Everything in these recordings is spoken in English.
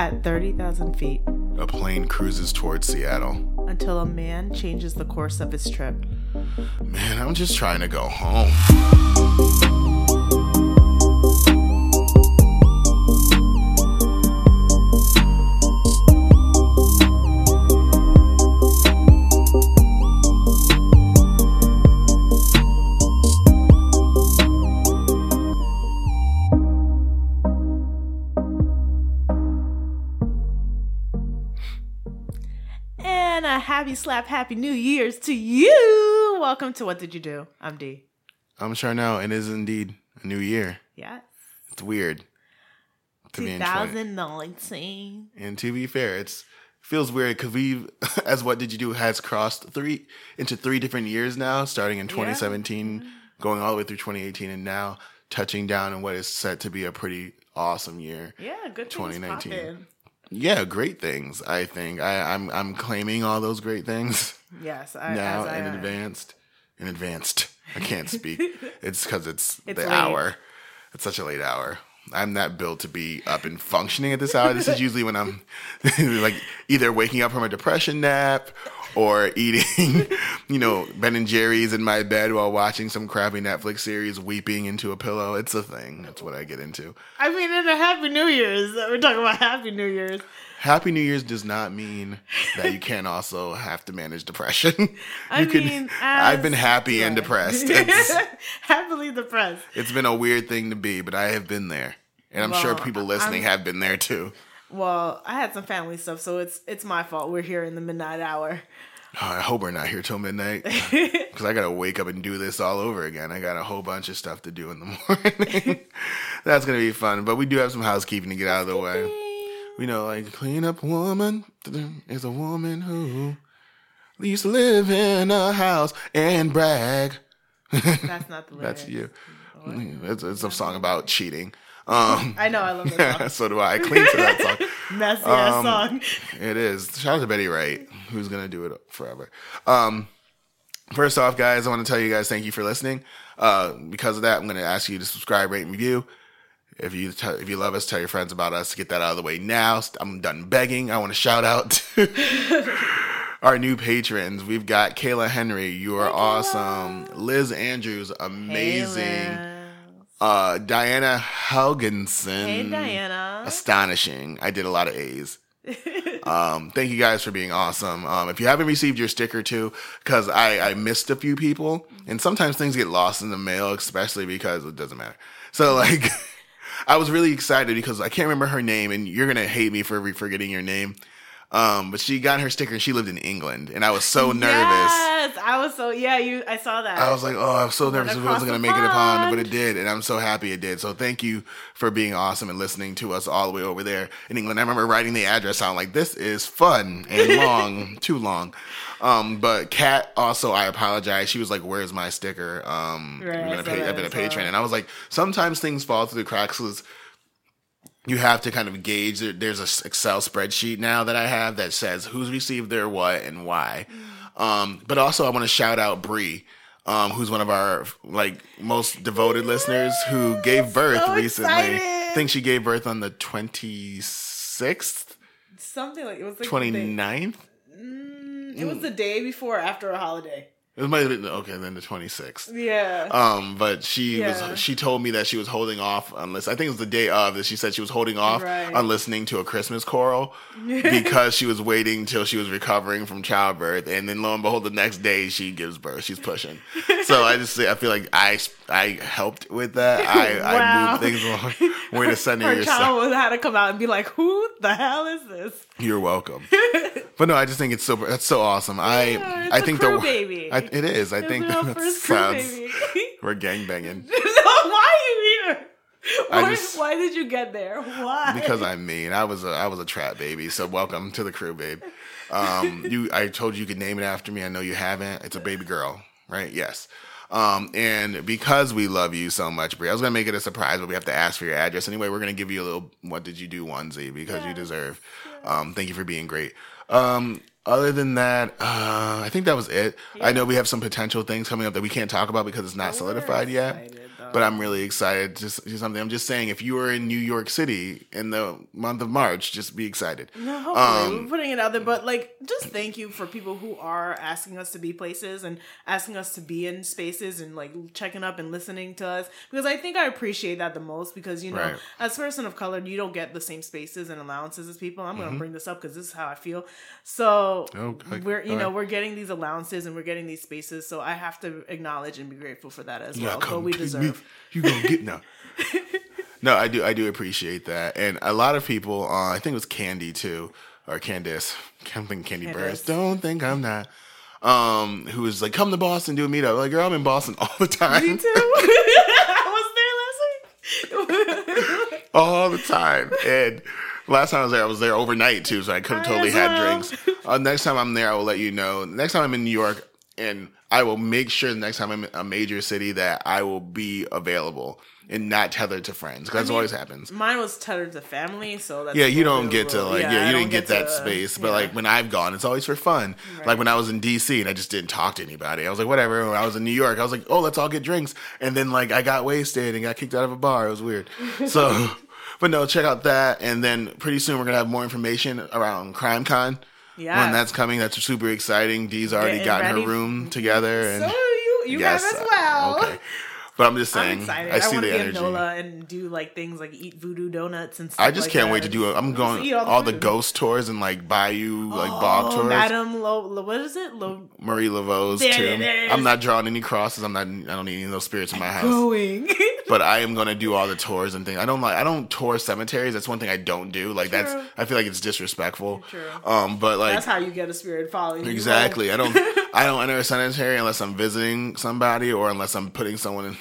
At 30,000 feet, a plane cruises towards Seattle. until a man changes the course of his trip. Man, I'm just trying to go home. Happy slap, happy New Year's to you. Welcome to What Did You Do? I'm D. I'm sure now, and it is indeed a new year. Yes. It's weird to be 2019. And to be fair, it's feels weird because we, as what did you do, has crossed three into three different years now, starting in 2017, going all the way through 2018, and now touching down in what is set to be a pretty awesome year. Yeah, good 2019. 2019. Yeah, great things. I think I, I'm I'm claiming all those great things Yes, I, now as I in am. advanced. In advanced, I can't speak. it's because it's, It's the late. hour. It's such a late hour. I'm not built to be up and functioning at this hour. This is usually when I'm like either waking up from a depression nap or eating, you know, Ben and Jerry's in my bed while watching some crappy Netflix series, weeping into a pillow. It's a thing. That's what I get into. I mean, in a Happy New Year's. We're talking about Happy New Year's. Happy New Year's does not mean that you can't also have to manage depression. I you can- mean, I've been happy and depressed. Happily depressed. it's been a weird thing to be, but I have been there. And I'm sure people listening I'm- have been there too. Well, I had some family stuff, so it's it's my fault. We're here in the midnight hour. Oh, I hope we're not here till midnight because I got to wake up and do this all over again. I got a whole bunch of stuff to do in the morning. That's going to be fun. But we do have some housekeeping to get out of the way. We know, like, clean up woman is a woman who used to live in a house and brag. That's not the lyrics. That's you. It's, it's a song about cheating. Um, I know. I love that song. so do I. I cling to that song. Messy ass Um, song. It is. Shout out to Betty Wright, who's gonna do it forever. Um, first off, guys, I want to tell you guys thank you for listening. Uh, because of that, I'm gonna ask you to subscribe, rate, and review. If you tell if you love us, tell your friends about us. Get that out of the way now. I'm done begging. I want to shout out to our new patrons. We've got Kayla Henry. You are awesome. Liz Andrews, amazing. Uh, Diana Helgensen. Hey, Diana. Astonishing. I did a lot of A's. um, thank you guys for being awesome. Um, if you haven't received your sticker too, because I, I missed a few people, and sometimes things get lost in the mail, especially because it doesn't matter. So like, I was really excited because I can't remember her name, and you're gonna hate me for forgetting your name. Um, but she got her sticker, and she lived in England, and I was so nervous. Yes, I was so yeah. You, I saw that. I was like, oh, I'm so nervous if it wasn't going to make it pond. but it did. And I'm so happy it did. So thank you for being awesome and listening to us all the way over there in England. I remember writing the address down like, this is fun and long, too long. Um, but Kat also, I apologize. She was like, where's my sticker? Um, Right, I've, been a pa- I've been a patron. And I was like, sometimes things fall through the cracks 'cause you have to kind of gauge. There's a Excel spreadsheet now that I have that says who's received their what and why. Mm. Um, but also, I want to shout out Bree, um, who's one of our like most devoted listeners who gave birth so recently. excited. I think she gave birth on the 26th, something like it was like 29th. The, mm, it was the day before or after a holiday. It might have been okay, then the 26th. Yeah. Um, but she Yeah. was she told me that she was holding off listen. I think it was the day of that she said she was holding off Right. on listening to a Christmas choral because she was waiting till she was recovering from childbirth, and then lo and behold, the next day she gives birth. She's pushing. So I just I feel like I I helped with that. I, I moved things along. Way to send Her yourself. child would have to come out and be like, "Who the hell is this?" You're welcome. but no, I just think it's so that's so awesome. I Yeah, it's I a think crew the baby. I, it is. I It was think that sounds baby. we're gangbanging. no, why are you here? Why, just- why did you get there? Why? because I'm mean. I was a I was a trap baby. So welcome to the crew, babe. Um, you I told you you could name it after me. I know you haven't. It's a baby girl, right? Yes. Um, and because we love you so much, Brie, I was gonna make it a surprise, but we have to ask for your address anyway. We're gonna give you a little "What did you do?" onesie because you deserve. Um, thank you for being great. Um, other than that, uh, I think that was it. I know we have some potential things coming up that we can't talk about because it's not solidified yet. But I'm really excited to do something. I'm just saying, if you are in New York City in the month of March, just be excited. No, hopefully Um, we're putting it out there, but like, just thank you for people who are asking us to be places and asking us to be in spaces and like checking up and listening to us because I think I appreciate that the most because you know, Right. as a person of color, you don't get the same spaces and allowances as people. I'm gonna bring this up because this is how I feel. So Mm-hmm. Okay. we're you know right. we're getting these allowances and we're getting these spaces, so I have to acknowledge and be grateful for that as Yeah, well. What we deserve. You gonna get no. no, I do. I do appreciate that, and a lot of people. Uh, I think it was Candy too, or Candice. I'm thinking Candy. Burris. Don't think I'm not. Um, who was like, come to Boston, do a meetup. Like, girl, I'm in Boston all the time. Me too. I was there last week. all the time. And last time I was there, I was there overnight too, so I could have totally had drinks. Uh, next time I'm there, I will let you know. Next time I'm in New York, and I will make sure the next time I'm in a major city that I will be available and not tethered to friends. Because that's mean, always happens. Mine was tethered to family, so that's Yeah, you don't get to like, yeah, I you didn't get, that to- space. But yeah. like when I've gone, it's always for fun. Like when I was in DC and I just didn't talk to anybody. I was like, whatever. When I was in New York, I was like, oh, let's all get drinks. And then like I got wasted and got kicked out of a bar. It was weird. So, but no, check out that. And then pretty soon we're gonna have more information around CrimeCon. Yeah. When that's coming, that's super exciting. Dee's already Getting gotten ready. her room together. And so you you Yes, have as uh, well. Okay. But I'm just I'm saying. I I, see to the energy. NOLA and do like things like eat voodoo donuts and stuff. I just like can't that. wait to do it. I'm going eat all the ghost tours and like Bayou, like bog Oh, tours. Madam Lo, Lo, what is it? Lo, Marie Laveau's too. I'm not drawing any crosses. I'm not. I don't need any of those spirits in my house. going. But I am gonna do all the tours and things. I don't like. I don't tour cemeteries. That's one thing I don't do. Like True. that's. I feel like it's disrespectful. True. Um. But like That's how you get a spirit following. you exactly. I don't. I don't enter a cemetery unless I'm visiting somebody or unless I'm putting someone in.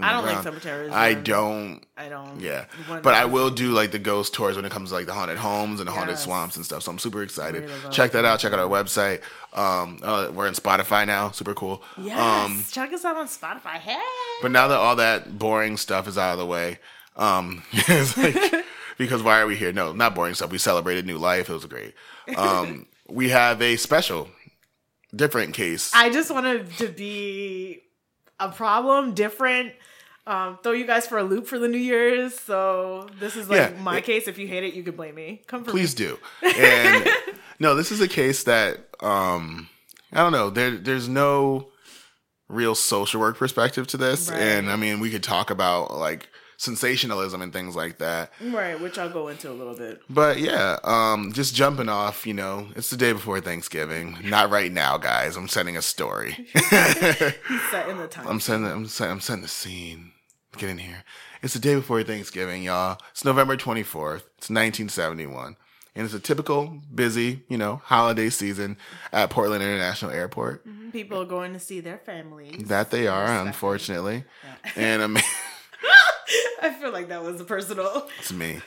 I don't like cemeteries, I don't. I don't. Yeah, but I will do like the ghost tours when it comes to like the haunted homes and the haunted Yes. swamps and stuff. So I'm super excited. Check that out. Check out our website. Um, uh, we're in Spotify now. Super cool. Yes. Um, Check us out on Spotify. Hey. but now that all that boring stuff is out of the way, um, it's like, because why are we here? No, not boring stuff. We celebrated new life. It was great. Um, we have a special, different case. I just wanted to be a problem, different. Um, throw you guys for a loop for the New Year's. So this is like Yeah. my case. If you hate it, you can blame me. Come for Please me. do. And no, this is a case that um I don't know. There there's no real social work perspective to this. Right. And I mean we could talk about like sensationalism and things like that. Right, which I'll go into a little bit. But yeah, um just jumping off, you know, it's the day before Thanksgiving. Not right now, guys. I'm setting a story. Set in the time. I'm setting I'm setting I'm setting the scene. Get in here. It's the day before Thanksgiving, y'all. It's November 24th. It's 1971. And it's a typical busy, you know, holiday season at Portland International Airport. People are going to see their families. That they are, unfortunately. And a man, I feel like that was a personal. it's me.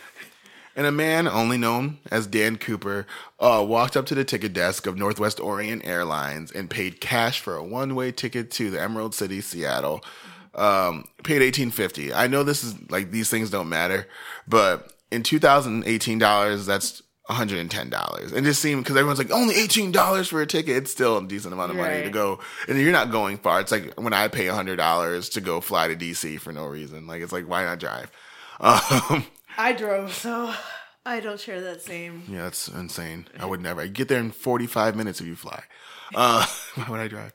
And a man, only known as Dan Cooper, uh, walked up to the ticket desk of Northwest Orient Airlines and paid cash for a one-way ticket to the Emerald City, Seattle. Um, paid eighteen fifty. I know this is like these things don't matter, but in two thousand eighteen dollars, that's one hundred and ten dollars. And it just seemed because everyone's like only eighteen dollars for a ticket. It's still a decent amount of money to go, and you're not going far. It's like when I pay hundred dollars to go fly to DC for no reason. Like it's like why not drive? Um, I drove, so I don't share that same. Yeah, that's insane. I would never. I get there in 45 minutes if you fly. Uh, why would I drive?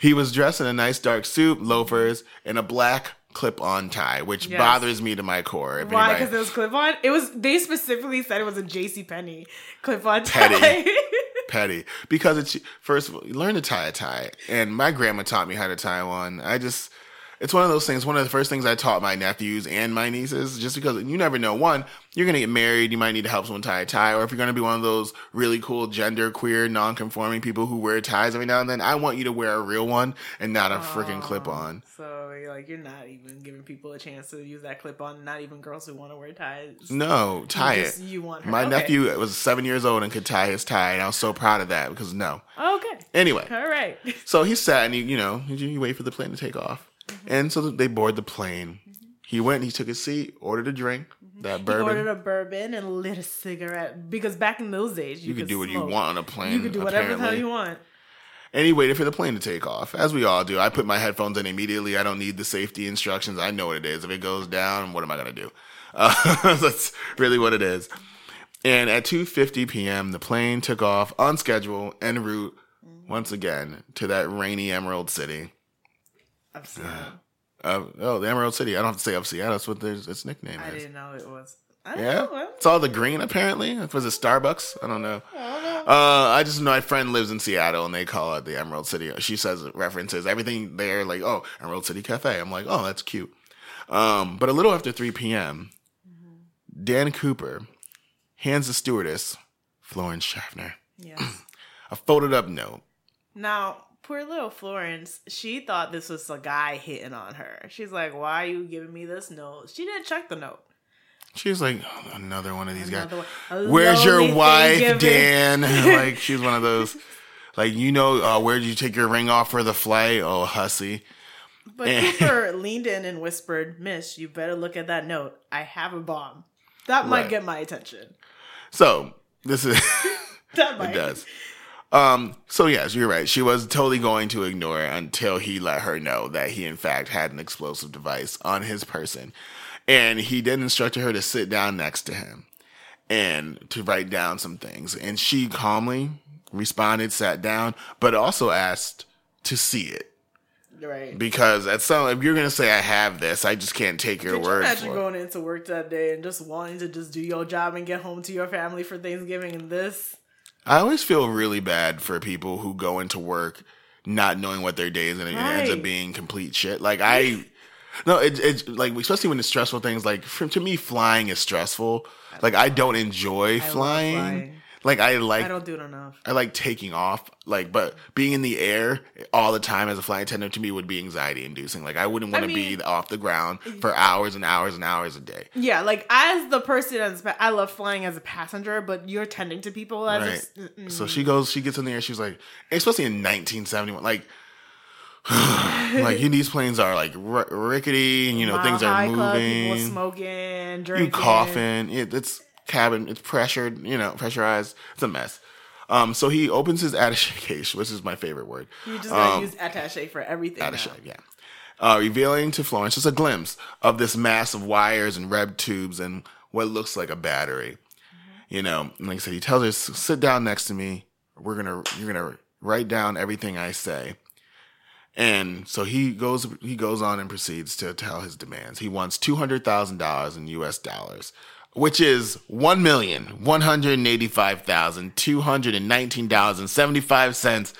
He was dressed in a nice dark suit, loafers, and a black clip-on tie, which Yes. bothers me to my core. If Why? Because it was clip on. It was. They specifically said it was a J.C. Penney clip on Petty. tie. petty because it's first of all you learn to tie a tie and my grandma taught me how to tie one i just it's one of those things one of the first things i taught my nephews and my nieces just because you never know one you're going to get married you might need to help someone tie a tie or if you're going to be one of those really cool gender queer non-conforming people who wear ties every now and then i want you to wear a real one and not a freaking clip on so you're like, you're not even giving people a chance to use that clip on. Not even girls who want to wear ties. no tie You it just- You want her. my okay. nephew was seven years old and could tie his tie and i was so proud of that because no Okay. anyway All right. So he sat and he, you know, you wait for the plane to take off. Mm-hmm. And so they board the plane. He went, he took a seat, ordered a drink, that He bourbon. ordered a bourbon and lit a cigarette because back in those days you, you could do what you want on a plane. You could do whatever the hell you want. And he waited for the plane to take off, as we all do. I put my headphones in immediately. I don't need the safety instructions. I know what it is. If it goes down, what am I gonna do? Uh, that's really what it is. And at 2:50 p.m., the plane took off on schedule en route once again to that rainy Emerald City. Of Seattle. Uh, oh, the Emerald City. I don't have to say of Seattle. That's what their, its nickname I is. didn't know it was. I don't Yeah, know. I it's all the green apparently. it Was it Starbucks? I don't know. Uh, I just know my friend lives in Seattle and they call it the Emerald City. She says it references everything there, like oh Emerald City Cafe. I'm like oh that's cute. Um, but a little after 3 p.m., Dan Cooper hands the stewardess Florence Schaffner Yes. a folded up note. now, poor little Florence, she thought this was a guy hitting on her. She's like, "Why are you giving me this note?" She didn't check the note. She's like oh, another one of these Another guys. Where's your wife. Dan? like she's one of those. Like you know, uh, where did you take your ring off for the flight? Oh, hussy. But Cooper leaned in and whispered, "Miss, you better look at that note. I have a bomb. That might Right. get my attention. So this is That might." it does. Um. So yes, you're right. She was totally going to ignore it until he let her know that he in fact had an explosive device on his person, and he then instructed her to sit down next to him and to write down some things. And she calmly responded, sat down, but also asked to see it. Right. Because at some, if you're gonna say I have this, I just can't take your Could you word imagine for it. going into work that day and just wanting to just do your job and get home to your family for Thanksgiving and this? I always feel really bad for people who go into work not knowing what their day is and it ends up being complete shit. Like I, no, it, it's like especially when it's stressful things. Like for, to me, flying is stressful. Like I don't enjoy love flying. flying. Like I like I don't do it enough. I like taking off, like, but being in the air all the time as a flight attendant to me would be anxiety inducing. Like, I wouldn't want to mean- be off the ground for hours and hours and hours a day. Yeah, like as the person as I love flying as a passenger, but you're tending to people as Right. a, mm, So she goes, she gets in the air. She's like, especially in 1971, like, like you, these planes are like r- rickety, and you know Mile things are High Club, people smoking, drinking. You coughing. It, it's cabin. It's pressured. You know, pressurized. It's a mess. Um, so he opens his attaché case, which is my favorite word. You just gotta Um, use attaché for everything. Attaché, now. yeah. Uh, revealing to Florence just a glimpse of this mass of wires and red tubes and what looks like a battery. You know, and like I said, he tells her, "Sit down next to me. We're gonna, you're gonna write down everything I say." And so he goes, he goes on and proceeds to tell his demands. He wants two hundred thousand dollars in U.S. dollars, which is one million one hundred eighty-five thousand two hundred and nineteen dollars and seventy-five cents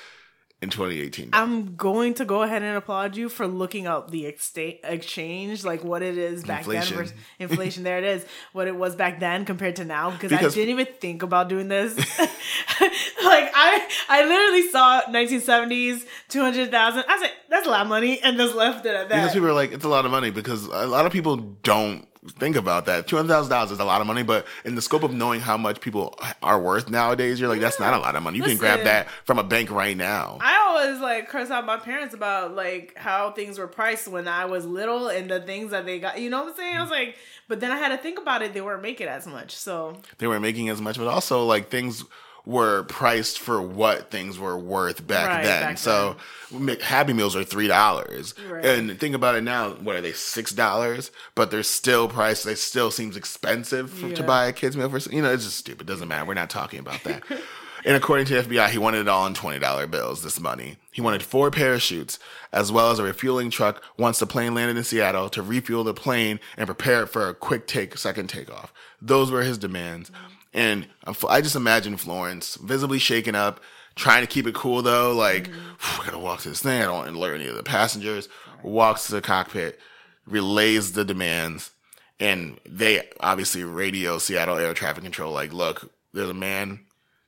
in 2018. I'm going to go ahead and applaud you for looking up the exta- exchange, like what it is back Inflation. then versus inflation. there it is, what it was back then compared to now, because, Because- I didn't even think about doing this. like I, I literally saw 1970s, 200,000. I said that's a lot of money, and just left it at that. Because people are like, it's a lot of money because a lot of people don't think about that. Two hundred thousand dollars is a lot of money, but in the scope of knowing how much people are worth nowadays, you're like, that's not a lot of money. You can grab that from a bank right now. I always like curse out my parents about like how things were priced when I was little and the things that they got. You know what I'm saying? I was mm-hmm. like, but then I had to think about it. They weren't making as much, so They weren't making as much, but also like things were priced for what things were worth back Right, then. back so Mc- Happy Meals are three dollars, Right. and think about it now. What are they? Six dollars, but they're still priced. They still seems expensive for, to buy a kid's meal for. You know, it's just stupid. Doesn't matter. We're not talking about that. and according to the FBI, he wanted it all in twenty dollar bills. This money. He wanted four parachutes as well as a refueling truck once the plane landed in Seattle to refuel the plane and prepare it for a quick take second takeoff. Those were his demands. Mm-hmm. And I just imagine Florence visibly shaken up, trying to keep it cool though. Like, I gotta walk to this thing. I don't alert any of the passengers. Walks to the cockpit, relays the demands, and they obviously radio Seattle air traffic control. Like, look, there's a man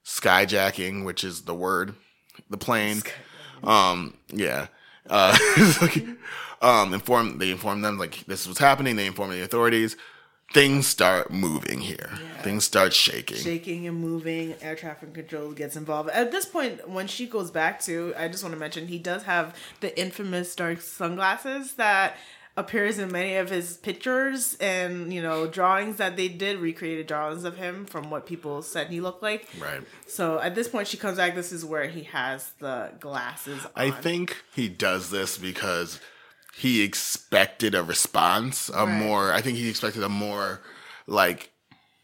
skyjacking, which is the word, the plane. Um, yeah. Uh, um, inform they inform them like this was happening. They inform the authorities. Things start moving here. Things start shaking. shaking and moving. Air traffic control gets involved. At this point, when she goes back to, I just want to mention he does have the infamous dark sunglasses that appears in many of his pictures and you know drawings that they did recreated drawings of him from what people said he looked like. Right. So at this point, she comes back. This is where he has the glasses. On. I think he does this because he expected a response, a Right. more. I think he expected a more like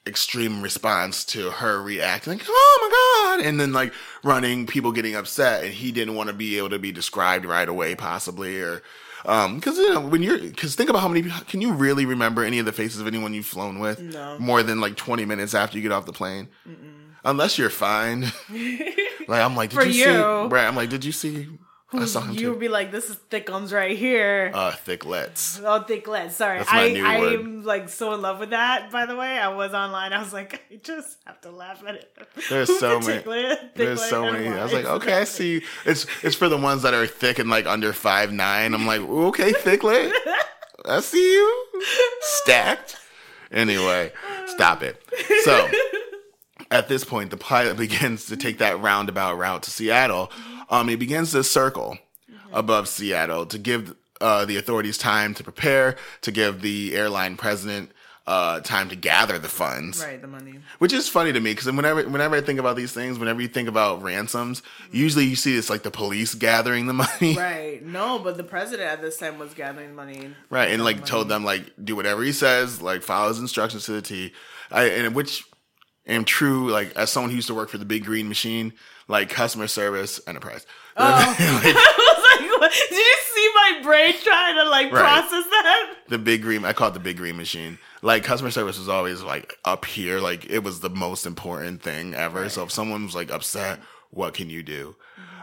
extreme response to her reacting, like "Oh my god," and then like running, people getting upset, and he didn't want to be able to be described right away, possibly, or um, because you know when you're because think about how many can you really remember any of the faces of anyone you've flown with No. more than like twenty minutes after you get off the plane, unless you're fine. like I'm like, did For you, see? you. Right, I'm like, did you see? I saw him you would be like, "This is thick thickums right here." Uh, thicklets. Oh, thick lead. Sorry, That's my I new I word. am like so in love with that. By the way, I was online. I was like, I just have to laugh at it. There's so many. There's so many. I was like, okay, I see. It's it's for the ones that are thick and like under five nine. I'm like, okay, thicklet. I see you stacked. Anyway, stop it. So at this point, the pilot begins to take that roundabout route to Seattle. Um, he begins to circle above Seattle to give uh, the authorities time to prepare, to give the airline president uh, time to gather the funds. Right, the money. Which is funny to me because whenever whenever I think about these things, whenever you think about ransoms, usually you see it's like the police gathering the money, Right. No, but the president at this time was gathering money. right? And like told them like do whatever he says, like follow his instructions to the T. I and which am true like as someone who used to work for the big green machine, like customer service enterprise. Oh. I was like, what? did you see my brain trying to like Right. process that? the big green I call it the big green machine. Like customer service was always like up here, like it was the most important thing ever. So if someone was like upset, what can you do?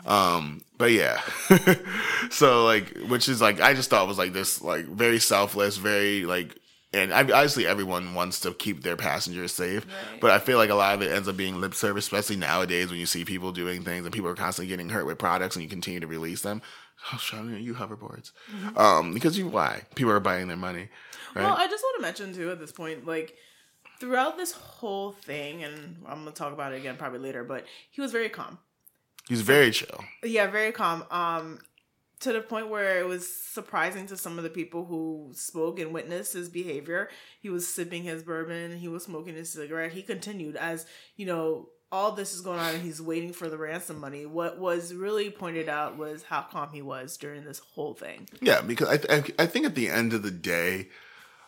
Um, but yeah. so like which is like I just thought was like this like very selfless, very like and obviously everyone wants to keep their passengers safe, Right. but I feel like a lot of it ends up being lip service, especially nowadays when you see people doing things and people are constantly getting hurt with products and you continue to release them. Oh, Sean, you hoverboards. Um, because you why? People are buying their money. Right? Well, I just want to mention too at this point, like throughout this whole thing, and I'm gonna talk about it again probably later, but he was very calm. He's very chill. Yeah, very calm. Um, to the point where it was surprising to some of the people who spoke and witnessed his behavior. He was sipping his bourbon, he was smoking his cigarette. He continued as you know all this is going on, and he's waiting for the ransom money. What was really pointed out was how calm he was during this whole thing. Yeah, because I, th- I think at the end of the day,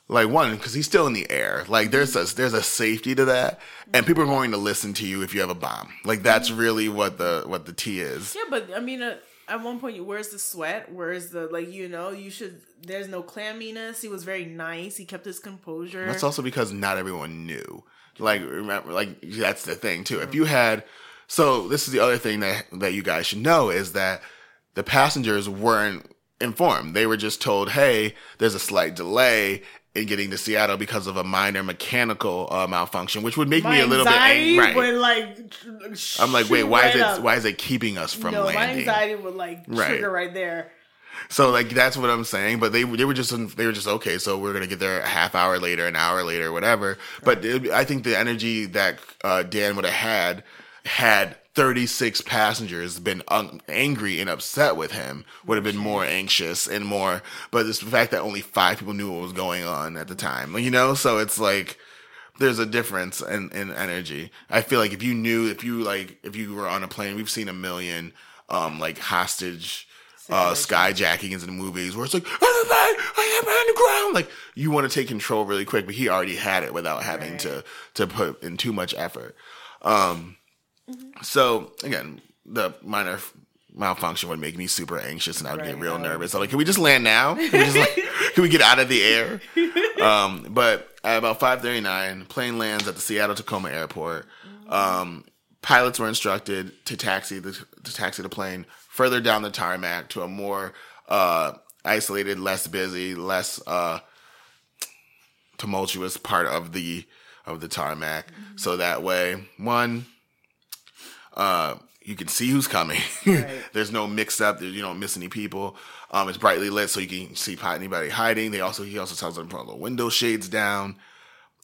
like one, because he's still in the air. Like there's a there's a safety to that, and people are going to listen to you if you have a bomb. Like that's really what the what the T is. Yeah, but I mean, uh, at one point, where's the sweat? Where's the like? You know, you should. There's no clamminess. He was very nice. He kept his composure. That's also because not everyone knew. Like remember, like that's the thing too. If mm-hmm. you had, so this is the other thing that that you guys should know is that the passengers weren't informed. They were just told, "Hey, there's a slight delay." In getting to Seattle because of a minor mechanical uh, malfunction, which would make my me a little bit angry. would like. I'm like, wait, why right is it up. why is it keeping us from no, my anxiety would like Right. trigger right there. So like that's what I'm saying. But they they were just they were just okay. So we're gonna get there a half hour later, an hour later, whatever. But it, I think the energy that uh, Dan would have had had 36 passengers been un- angry and upset with him would have been more anxious and more. But it's the fact that only five people knew what was going on at the time, you know. So it's like there's a difference in, in energy. I feel like if you knew, if you like, if you were on a plane, we've seen a million, um, like hostage, uh, skyjackings in the movies where it's like, I am on the ground. Like you want to take control really quick, but he already had it without having Right. to, to put in too much effort. Um, so again, the minor malfunction would make me super anxious and I would get real nervous. I'm like, can we just land now? Can we, just, like, can we get out of the air? Um, but at about 5:39, plane lands at the Seattle Tacoma Airport. Um, pilots were instructed to taxi the to taxi the plane further down the tarmac to a more uh, isolated, less busy, less uh, tumultuous part of the of the tarmac. So that way, one, uh, you can see who's coming. Right. There's no mix up. You don't miss any people. Um, it's brightly lit, so you can see anybody hiding. They also he also tells them to put the window shades down.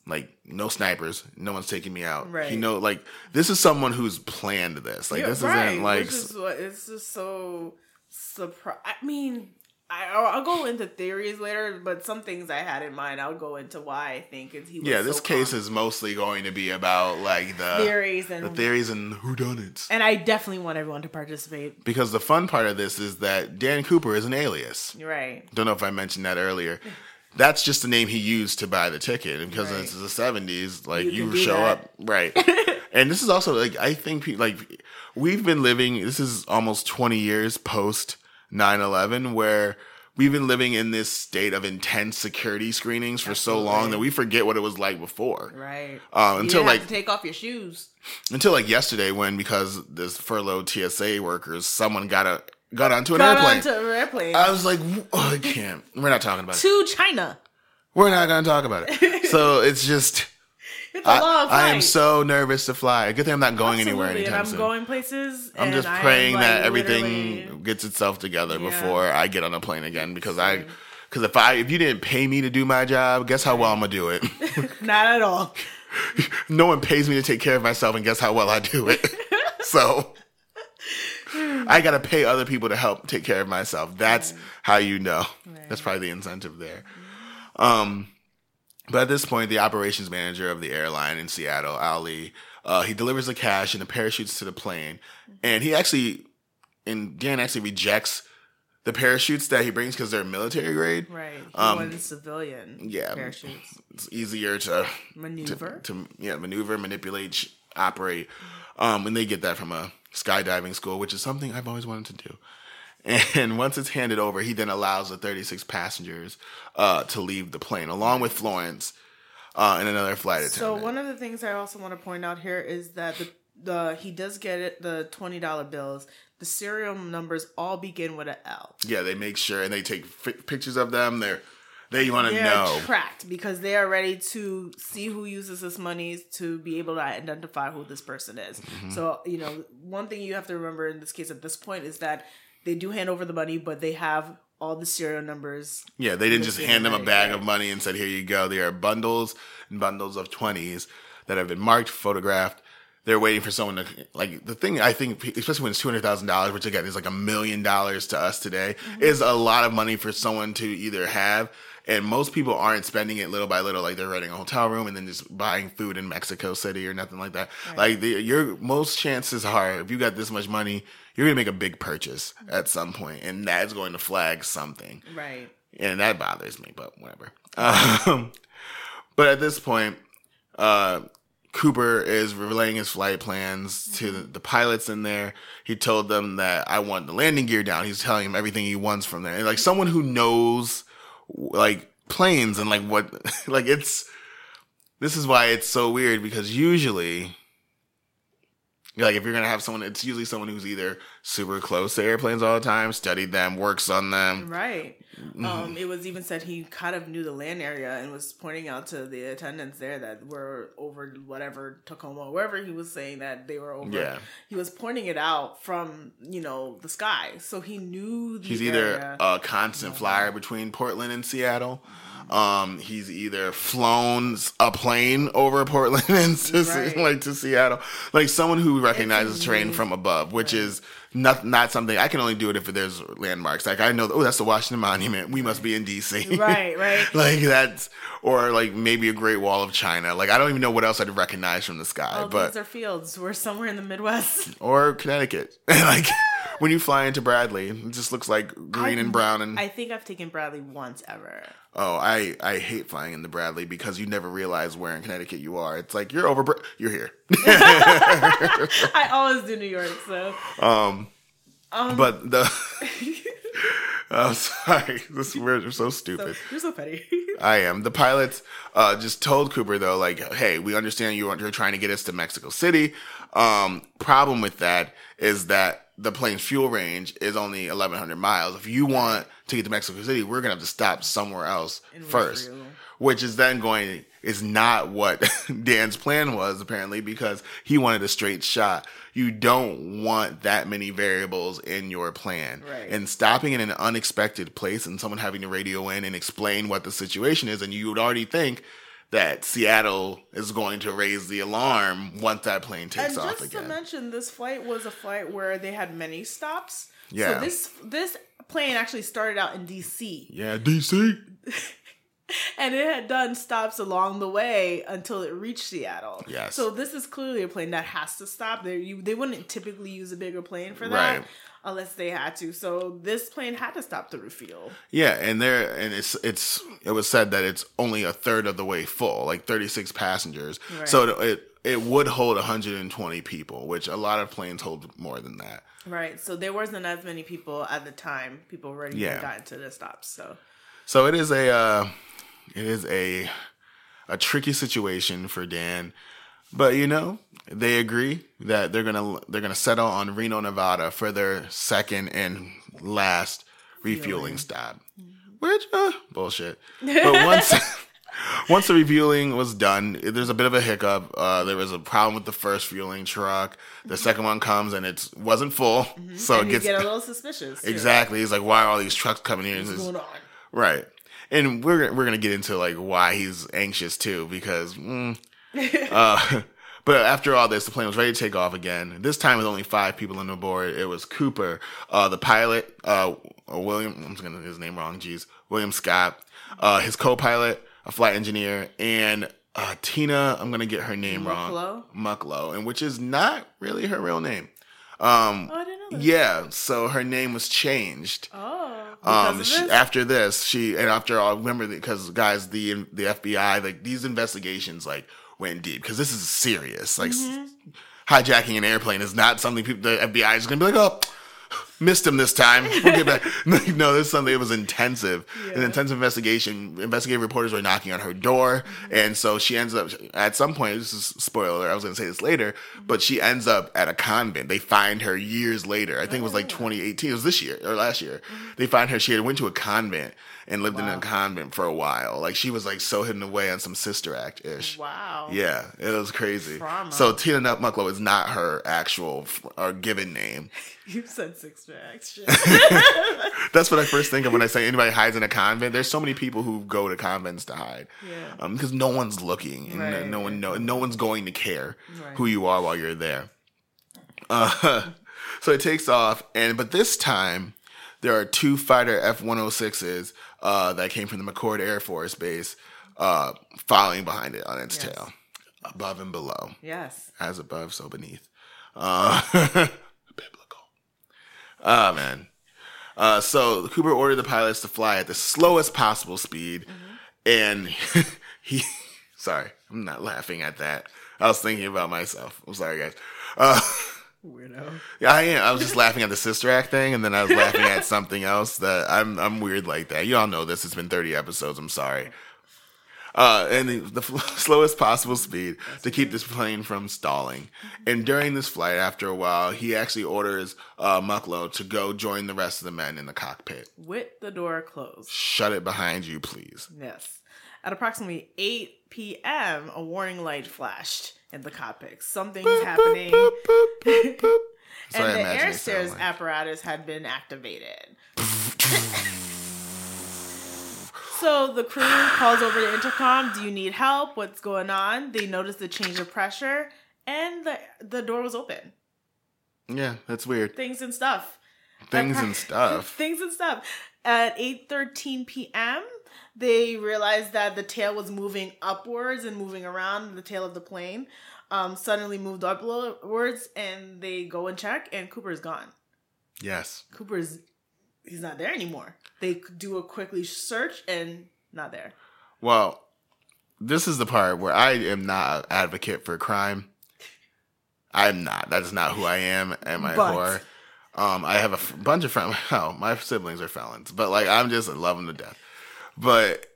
Like no snipers, no one's taking me out. Right. You know, like this is someone who's planned this. Like Yeah, this right, isn't like is what it's just so surprise. I mean, I, I'll go into theories later, but some things I had in mind, I'll go into why I think it's he. Was yeah, so this case calm. is mostly going to be about like the theories and the theories and who done it. and I definitely want everyone to participate. Because the fun part of this is that Dan Cooper is an alias. Right. Don't know if I mentioned that earlier. That's just the name he used to buy the ticket, and because Right. it's the seventies, like You you, show that. up, right? and this is also like I think pe- like we've been living. This is almost twenty years post 9-11 where we've been living in this state of intense security screenings for so long that we forget what it was like before. Right. Uh, You until like to take off your shoes. until like yesterday when because this furloughed TSA workers, someone got a got onto an Got airplane. onto an airplane I was like, oh, I can't. We're not talking about it. to China. We're not going to talk about it. So it's just, It's a I, long flight. I am so nervous to fly. Good thing I'm not going anywhere Absolutely, anytime and I'm soon. going places. I'm just praying like, that everything literally- gets itself together Yeah. before I get on a plane again because I. Because if I if you didn't pay me to do my job, guess how well I'm gonna do it. Not at all. no one pays me to take care of myself, and guess how well I do it. so I gotta pay other people to help take care of myself. That's how you know. That's probably the incentive there. Um, but at this point, the operations manager of the airline in Seattle, Al Lee, uh, he delivers the cash and the parachutes to the plane, and he actually, and Dan actually rejects the parachutes that he brings because they're military grade. Right. He Um, wanted civilian yeah. parachutes. It's easier to Maneuver. to yeah maneuver, manipulate, operate. Um, and they get that from a skydiving school, which is something I've always wanted to do. And once it's handed over, he then allows the 36 passengers uh, to leave the plane, along with Florence uh, and another flight attendant. So one of the things I also want to point out here is that the the he does get it the twenty dollar bills. The serial numbers all begin with an L. yeah, they make sure and they take fi- pictures of them. They're they want to know. tracked because they are ready to see who uses this money to be able to identify who this person is. Mm-hmm. So you know, one thing you have to remember in this case at this point is that they do hand over the money, but they have all the serial numbers. Yeah, they didn't just hand them a bag of money and said, "Here you go." They are bundles and bundles of twenties that have been marked, photographed. They're waiting for someone to like. The thing I think, especially when it's two hundred thousand dollars, which again is like a million dollars to us today, Mm-hmm. is a lot of money for someone to either have. And most people aren't spending it little by little, like they're renting a hotel room and then just buying food in Mexico City or nothing like that. Like the, your most chances are, if you got this much money, you're gonna make a big purchase at some point, and that's going to flag something Right. and that bothers me, but whatever. Um, but at this point, uh, Cooper is relaying his flight plans to the, pilots in there. He told them that I want the landing gear down. He's telling them everything he wants from there. And like someone who knows like planes and like what like it's this is why it's so weird because usually like if you're gonna have someone it's usually someone who's either super close to airplanes all the time, studied them, works on them. Right. Mm-hmm. Um, it was even said he kind of knew the land area and was pointing out to the attendants there that were over whatever Tacoma, wherever he was saying that they were over. Yeah. He was pointing it out from you know the sky, so he knew the He's either a constant flyer between Portland and Seattle. Um, he's either flown a plane over Portland and to, Right. like to Seattle, like someone who recognizes terrain from above, which is not not something I can only do it if there's landmarks. Like I know, oh, that's the Washington Monument. We must be in DC. right, right. like that's or like maybe a Great Wall of China. Like I don't even know what else I'd recognize from the sky, Oh, but these are fields. We're somewhere in the Midwest. or Connecticut. And like when you fly into Bradley, it just looks like green and brown and I think I've taken Bradley once ever. Oh, I I hate flying in the Bradley because you never realize where in Connecticut you are. It's like you're over, you're here. I always do New York, so Um, um, but the I'm sorry, this we're so stupid. so, you're so petty. I am. The pilots uh, just told Cooper though, like, hey, we understand you you're trying to get us to Mexico City. Um, problem with that is that the plane's fuel range is only 1,100 miles. If you want to get to Mexico City, we're gonna have to stop somewhere else first, which is then going is not what Dan's plan was apparently because he wanted a straight shot. You don't want that many variables in your plan. Right. And stopping in an unexpected place and someone having to radio in and explain what the situation is, and you would already think that Seattle is going to raise the alarm once that plane takes and off just again. to mention, this flight was a flight where they had many stops. Yeah. So this this plane actually started out in DC. Yeah, DC. and it had done stops along the way until it reached Seattle. Yes. So this is clearly a plane that has to stop. there. you they wouldn't typically use a bigger plane for that Right. unless they had to. So this plane had to stop to refuel. Yeah, and there and it's it's it was said that it's only a third of the way full, like 36 passengers. Right. So it, it would hold 120 people, which a lot of planes hold more than that. Right. So there wasn't as many people at the time. People already Yeah. had gotten to the stops. So So it is a uh, it is a a tricky situation for Dan, but you know they agree that they're gonna they're gonna settle on Reno, Nevada for their second and last refueling stop, which uh, bullshit. But once once the refueling was done, there's a bit of a hiccup. Uh, there was a problem with the first fueling truck. The second one comes and it wasn't full, so and it you gets get a little suspicious. too. exactly. He's like, why are all these trucks coming here? What's going on? Right. And we're we're gonna get into like why he's anxious too because, mm, uh, but after all this, the plane was ready to take off again. This time with only five people on the board. It was Cooper, uh, the pilot, uh, William. I'm just gonna get his name wrong. Jeez, William Scott, uh, his co-pilot, a flight engineer, and uh, Tina. I'm gonna get her name wrong. Mucklow? Mucklow, and which is not really her real name. Um, Oh, I didn't know that. yeah, so her name was changed. Oh, Um, she, this? after this, she and after all, remember because guys, the the FBI, like these investigations, like went deep because this is serious. Like Mm-hmm. hijacking an airplane is not something people the FBI is gonna be like, oh, missed him this time. We'll get back. no, this Sunday. It was intensive, an intensive investigation. Investigative reporters were knocking on her door, Mm-hmm. and so she ends up at some point. This is spoiler. I was gonna say this later, but she ends up at a convent. They find her years later. I think it was like 2018. It was this year or last year. They find her. She had went to a convent and lived in Mm-hmm. A convent for a while. Like she was like so hidden away on some sister act ish. wow. Yeah, it was crazy. Trauma. So Tina Nut Mucklow is not her actual or given name. You said packs. Shit. That's what I first think of when I say anybody hides in a convent. There's so many people who go to convents to hide, Yeah. because no one's looking and Right, no one no no one's going to care Right. who you are while you're there. Uh, so it takes off, and but this time there are two fighter F-106s uh, that came from the McChord Air Force Base, uh, following behind it on its Yes. tail, above and below, yes. as above, so beneath. Uh, biblical. Oh man. Uh, so Cooper ordered the pilots to fly at the slowest possible speed, and he. Sorry, I'm not laughing at that. I was thinking about myself. I'm sorry, guys. Uh, Weirdo. yeah, I am. I was just laughing at the Sister Act thing, and then I was laughing at something else. That I'm I'm weird like that. You all know this. It's been 30 episodes. I'm sorry. Uh, and the, the slowest possible speed to keep this plane from stalling. And during this flight, after a while, he actually orders uh, Mucklow to go join the rest of the men in the cockpit. With the door closed. Shut it behind you, please. Yes. At approximately 8 p.m., a warning light flashed in the cockpit. Something's happening. Boop, boop, boop, boop. That's and what the air stairs like. apparatus had been activated. so the crew calls over the intercom. Do you need help? What's going on? They notice the change of pressure, and the the door was open. Yeah, that's weird. Things and stuff. Things and stuff. Things and stuff. At 8:13 p.m., they realized that the tail was moving upwards and moving around the tail of the plane. Um, suddenly moved upwards, and they go and check, and Cooper's gone. Yes. Cooper's he's not there anymore. They do a quickly search and not there. Well, this is the part where I am not an advocate for crime. I'm not. That is not who I am at my But- core. Um, I have a f- bunch of friends. Oh, my siblings are felons, but like I'm just love them to death. But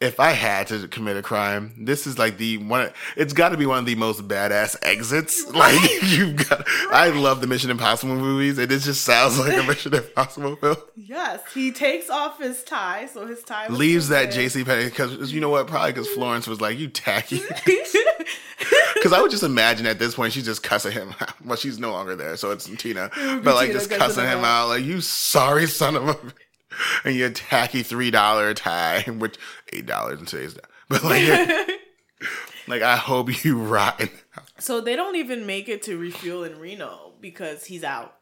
if I had to commit a crime, this is like the one. It's got to be one of the most badass exits. Like you've got. I love the Mission Impossible movies, and it just sounds like a Mission Impossible film. Yes, he takes off his tie, so his tie Leaves that JC Penney because you know what? Probably because Florence was like, "You tacky." Because I would just imagine at this point she's just cussing him out. Well, she's no longer there, so it's Tina. But like Tina just cussing him out, like you sorry son of a, and your tacky three dollar tie, which eight dollars in today's day. But like, like I hope you rot. so they don't even make it to refuel in Reno because he's out.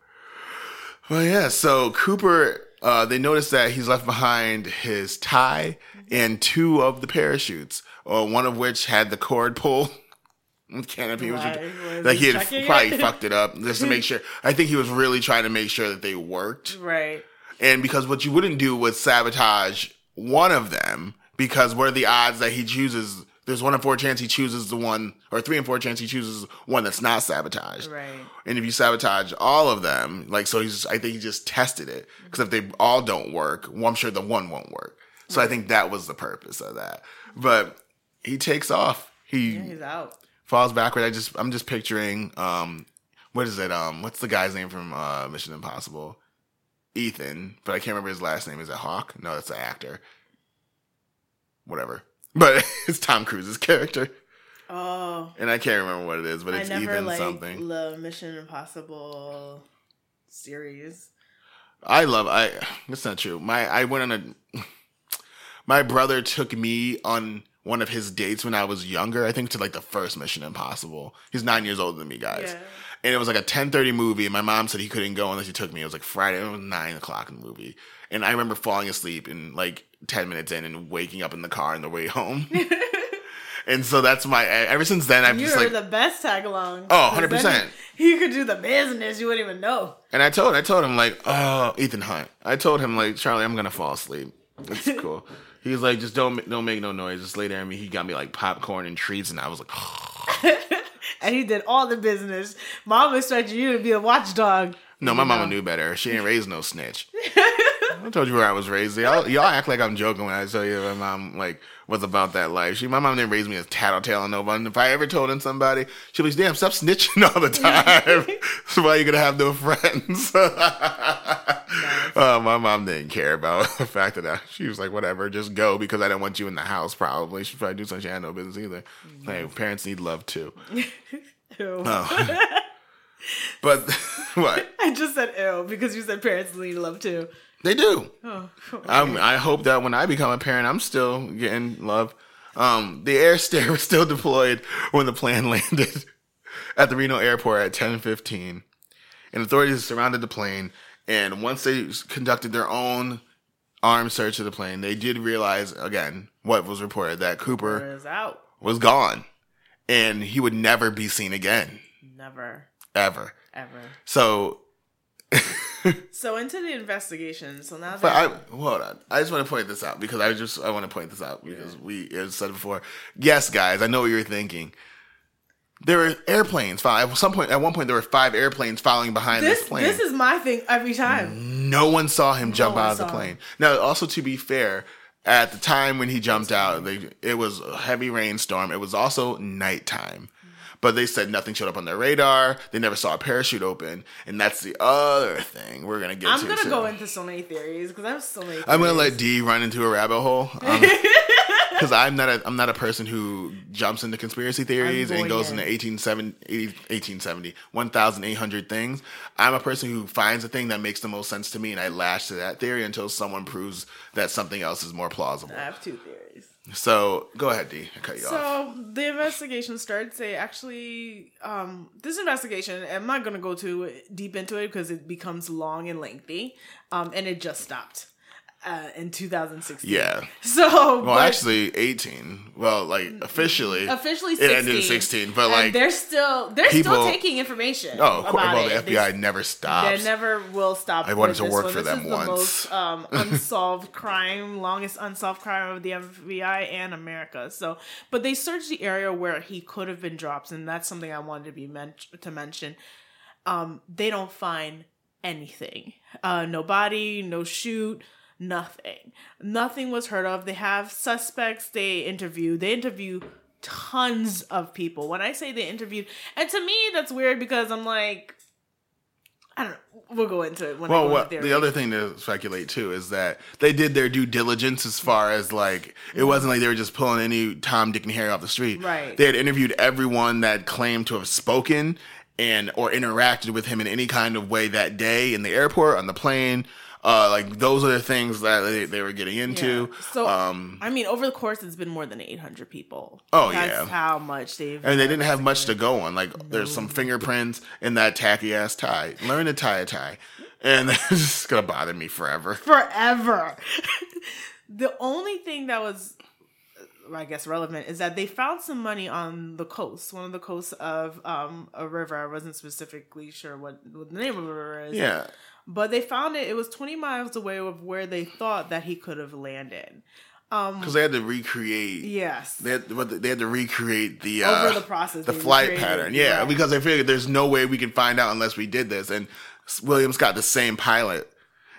Well, yeah. So Cooper, uh, they noticed that he's left behind his tie and two of the parachutes, or one of which had the cord pull. Canopy was Was like he he had probably it? fucked it up just to make sure. I think he was really trying to make sure that they worked. Right. And because what you wouldn't do was sabotage one of them, because what are the odds that he chooses? There's one in four chance he chooses the one, or three in four chance he chooses one that's not sabotaged. Right. And if you sabotage all of them, like so, he's I think he just tested it because if they all don't work, well, I'm sure the one won't work. So I think that was the purpose of that. But he takes off. He Yeah, he's out. falls backward. I just I'm just picturing um what is it um what's the guy's name from uh Mission Impossible? Ethan, but I can't remember his last name. Is it Hawk? No, that's the actor. Whatever. But it's Tom Cruise's character. Oh. And I can't remember what it is, but I it's never Ethan liked something. the Mission Impossible series. I love I that's not true. My I went on a my brother took me on one of his dates when I was younger, I think to like the first Mission Impossible. He's nine years older than me, guys. Yeah. And it was like a ten thirty movie, and my mom said he couldn't go unless he took me. It was like Friday, it was nine o'clock in the movie. And I remember falling asleep and like ten minutes in and waking up in the car on the way home. and so that's my ever since then I've You're just like the best tag along. Oh, 'Cause 100%. then You could do the business. You wouldn't even know. And I told I told him like, oh, Ethan Hunt. I told him like, Charlie, I'm gonna fall asleep. It's cool. He's like, just don't don't make no noise. Just lay there. And me, he got me like popcorn and treats, and I was like, And he did all the business. Mom expected you to be a watchdog. no, my mama know. knew better. She ain't raised no snitch. I told you where I was raised. Y'all, y'all act like I'm joking when I tell you my mom like was about that life. She, my mom didn't raise me as tattletale and no one. If I ever told on somebody, she'd be like, "Damn, stop snitching all the time. so why you gonna have no friends?" Uh, my mom didn't care about the fact that I, she was like, "Whatever, just go," because I didn't want you in the house. Probably she probably do something she had no business either. Like parents need love too. Oh. But what I just said ew because you said parents need love too. They do. Oh, I'm, I hope that when I become a parent, I'm still getting love. Um, the air stair was still deployed when the plane landed at the Reno airport at 10:15, and authorities surrounded the plane. And once they conducted their own armed search of the plane, they did realize again what was reported that Cooper was gone, and he would never be seen again, Never, ever. ever. So So into the investigation. So now But that I hold on. I just want to point this out because I just I want to point this out because we as said before. Yes, guys, I know what you're thinking. There were airplanes. At some point, at one point, there were five airplanes following behind this, this plane. this is my thing every time. no one saw him jump out of the plane. him. Now, also to be fair, at the time when he jumped out, they, it was a heavy rainstorm. It was also nighttime. But they said nothing showed up on their radar. They never saw a parachute open, and that's the other thing we're gonna get I'm to. gonna go into so many theories because I have so many. I'm gonna let D run into a rabbit hole um, because I'm not a I'm not a person who jumps into conspiracy theories and goes into 1870, 1870 1800 things. I'm a person who finds a thing that makes the most sense to me and I lash to that theory until someone proves that something else is more plausible. I have two theories. So go ahead, D. I cut you off. So the investigation starts. They actually, um, this investigation. I'm not gonna go too deep into it because it becomes long and lengthy, um, and it just stopped uh, in 2016. Yeah. So, Well, but actually, 18. Well, like officially, officially it 16. ended in 16. But like, they're still they're people- still taking information. oh, of course, about well, the it. They FBI never stops. They never will stop. I wanted to work one. for this them once. The most um, unsolved crime, longest unsolved crime of the FBI and America. So, but they searched the area where he could have been dropped, and that's something I wanted to be meant to mention. Um, they don't find anything. Uh, no body, no shoot. Nothing. Nothing was heard of. They have suspects they interview. They interview tons of people. When I say they interviewed, and to me that's weird because I'm like, I don't. know. We'll go into it when. I Well, go what, into the other thing to speculate too is that they did their due diligence as far as like it mm-hmm. wasn't like they were just pulling any Tom, Dick, and Harry off the street. Right. They had interviewed everyone that claimed to have spoken and or interacted with him in any kind of way that day in the airport, on the plane. Uh, like those are the things that they, they were getting into. Yeah. So um, I mean, over the course, it's been more than 800 people. Oh, That's yeah. how much they've. and they didn't have much to go on. Like there's some fingerprints in that tacky ass tie. Learn to tie a tie. and it's just gonna bother me forever. forever. the only thing that was, I guess, relevant is that they found some money on the coast, one of the coasts of um, a river. I wasn't specifically sure what, what the name of the river is. Yeah, But they found it. It was 20 miles away of where they thought that he could have landed. Um, because they had to recreate. yes. They had, they had to recreate the Over uh, the process, the flight pattern. Yeah, right. because I figured there's no way we can find out unless we did this. And Williams got the same pilot.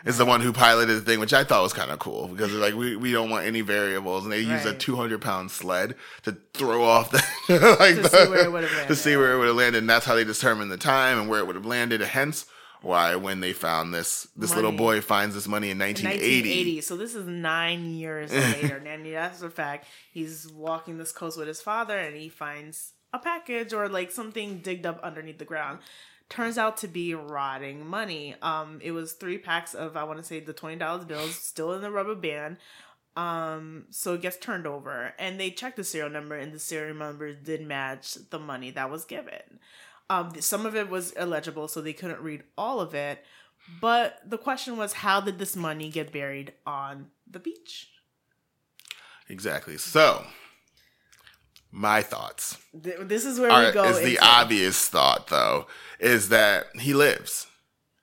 Is the one who piloted the thing, which I thought was kind of cool because like we, we don't want any variables, and they used a 200 pound sled to throw off the like To the- see where it would have to see where it would have landed, and that's how they determined the time and where it would have landed. Hence, why when they found this, this little boy finds this money in 1980. 1980. So this is nine years later. And that's the fact. He's walking this coast with his father and he finds a package or like something digged up underneath the ground. Turns out to be rotting money. Um, it was three packs of I want to say the twenty dollars bills still in the rubber band. Um, so it gets turned over and they check the serial number and the serial number did match the money that was given. Um, some of it was illegible, so they couldn't read all of it. But the question was, how did this money get buried on the beach? Exactly. So, my thoughts. Th- This is where are, we go. is the obvious thought though is that he lives.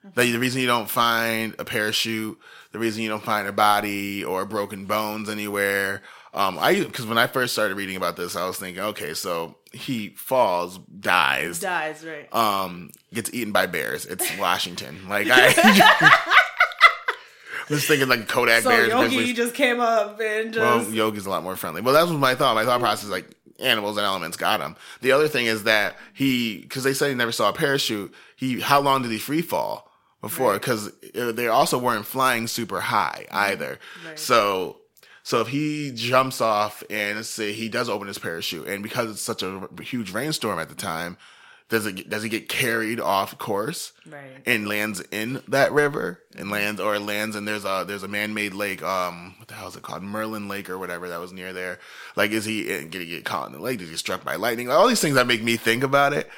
Mm-hmm. That the reason you don't find a parachute, the reason you don't find a body or broken bones anywhere. Um, I because when I first started reading about this, I was thinking, okay, so he falls, dies, dies, right? um, gets eaten by bears. It's Washington. Like I was thinking, like Kodak so bears. Yogi just came up and just. Well, Yogi's a lot more friendly. Well, that was my thought. My thought process, like animals and elements, got him. The other thing is that he, because they said he never saw a parachute. He, how long did he free fall before? Because they also weren't flying super high either. Right. So, so if he jumps off and let's say he does open his parachute, and because it's such a huge rainstorm at the time, does it does he get carried off course? right. and lands in that river and lands or lands and there's a there's a man-made lake um what the hell is it called Merwin lake or whatever that was near there like is he uh, gonna get caught in the lake did he struck by lightning all these things that make me think about it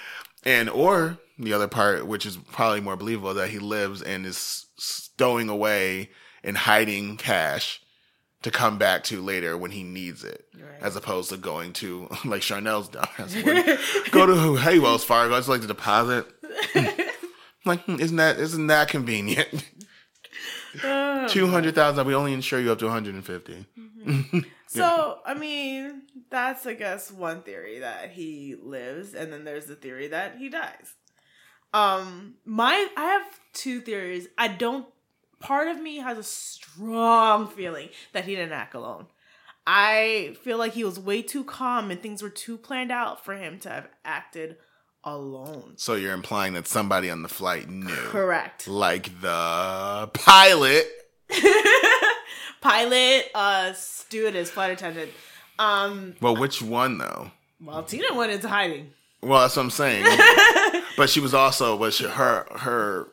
and or the other part which is probably more believable that he lives and is stowing away and hiding cash to come back to later when he needs it Right. as opposed to going to like Chanel's done go to hey Wells Fargo I just like to deposit like, hmm, isn't that isn't that convenient? Uh, Two hundred thousand. We only insure you up to one hundred and fifty. So, I mean, that's I guess one theory that he lives, and then there's the theory that he dies. Um, my I have two theories. I don't. Part of me has a strong feeling that he didn't act alone. I feel like he was way too calm and things were too planned out for him to have acted alone. So you're implying that somebody on the flight knew, Correct. like the pilot. Pilot, uh, stewardess, flight attendant. Um, Well, which one though? well, Tina went into hiding. Well, that's what I'm saying. but she was also, was she, her her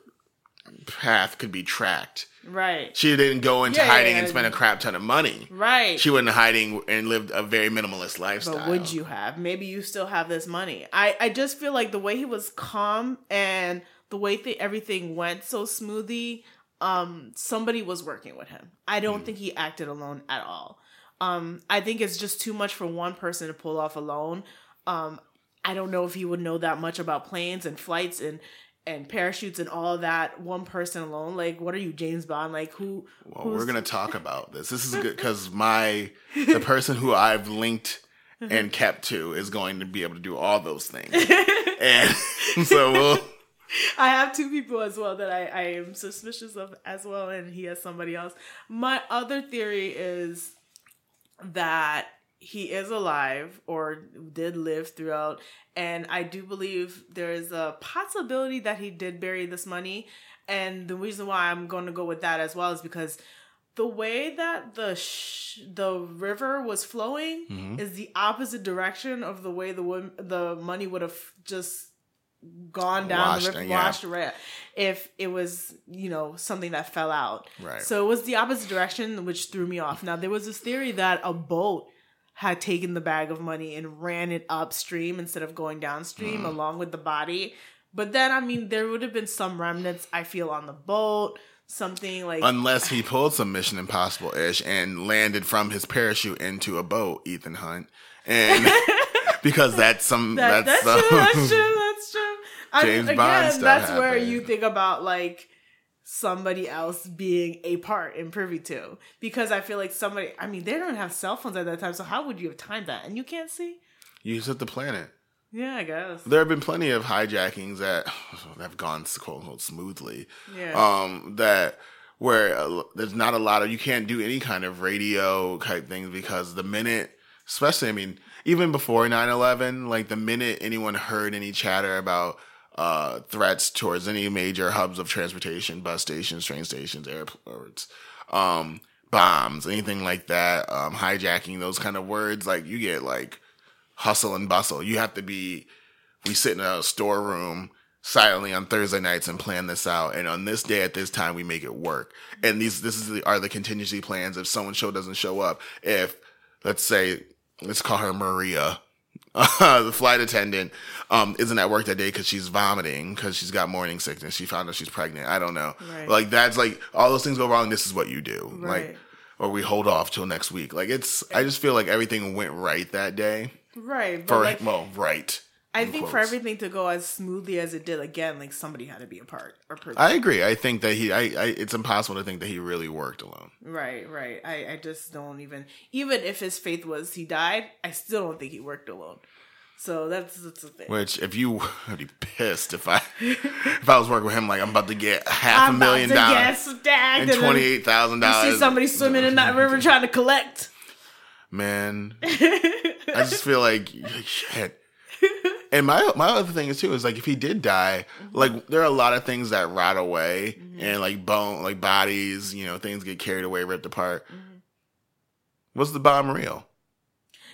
path could be tracked. Right. She didn't go into Yeah, hiding yeah. and spend a crap ton of money. Right. She went into hiding and lived a very minimalist lifestyle. But would you have? Maybe you still have this money. I, I just feel like the way he was calm and the way th- everything went so smoothly, um, somebody was working with him. I don't Hmm. think he acted alone at all. Um, I think it's just too much for one person to pull off alone. Um, I don't know if he would know that much about planes and flights and and parachutes and all that. One person alone, like what are you, James Bond? Like who? Well, who's- we're gonna talk about this. This is good because my the person who I've linked and kept to is going to be able to do all those things, and so we'll. I have two people as well that I, I am suspicious of as well, and he has somebody else. My other theory is that he is alive or did live throughout, and I do believe there is a possibility that he did bury this money. And the reason why I'm going to go with that as well is because the way that the sh- the river was flowing Mhm. is the opposite direction of the way the the money would have just gone down Washed, the river, yeah. washed right if it was you know something that fell out. Right. So it was the opposite direction, which threw me off. Now there was this theory that a boat had taken the bag of money and ran it upstream instead of going downstream Mm. along with the body. But then, I mean, there would have been some remnants. I feel on the boat, something like Unless he pulled some Mission Impossible ish and landed from his parachute into a boat, Ethan Hunt, and because that's some that, that's, that's, true. That's true. That's true. I mean, James again, Bond stuff that's where you think about like somebody else being a part in Privy to, because I feel like somebody. I mean, they don't have cell phones at that time, so how would you have timed that? And you can't see. you hit the planet. Yeah, I guess. There have been plenty of hijackings that have gone quote unquote smoothly. Yeah. Um, that where uh, there's not a lot of you can't do any kind of radio type things because the minute, especially I mean, even before 9-11, like the minute anyone heard any chatter about uh, threats towards any major hubs of transportation, bus stations, train stations, airports, um, bombs, anything like that, um, hijacking, those kind of words, like you get like hustle and bustle. You have to be, we sit in a storeroom silently on Thursday nights and plan this out. And on this day at this time, we make it work. And these, this is the, are the contingency plans. If someone show doesn't show up, if let's say, let's call her Maria, the flight attendant, um, isn't at work that day because she's vomiting because she's got morning sickness. She found out she's pregnant. I don't know. Right. Like that's like all those things go wrong. This is what you do. Right. Like, or we hold off till next week. Like it's, I just feel like everything went right that day. Right. For like, well, right. I in think for everything to go as smoothly as it did, again, like somebody had to be a part or person. I agree. I think that he. I, I. It's impossible to think that he really worked alone. Right, right. I, I just don't even even if his faith was he died, I still don't think he worked alone. So that's that's the thing. Which, if you, I'd be pissed if I, if I was working with him. Like I'm about to get half I'm a million about to get dollars and twenty eight thousand You see somebody swimming in that river trying to collect. Man, I just feel like shit. And my my other thing is too is like if he did die, Mm-hmm. like there are a lot of things that rot away and like bone, like bodies, you know, things get carried away, ripped apart. Mm-hmm. Was the bomb real?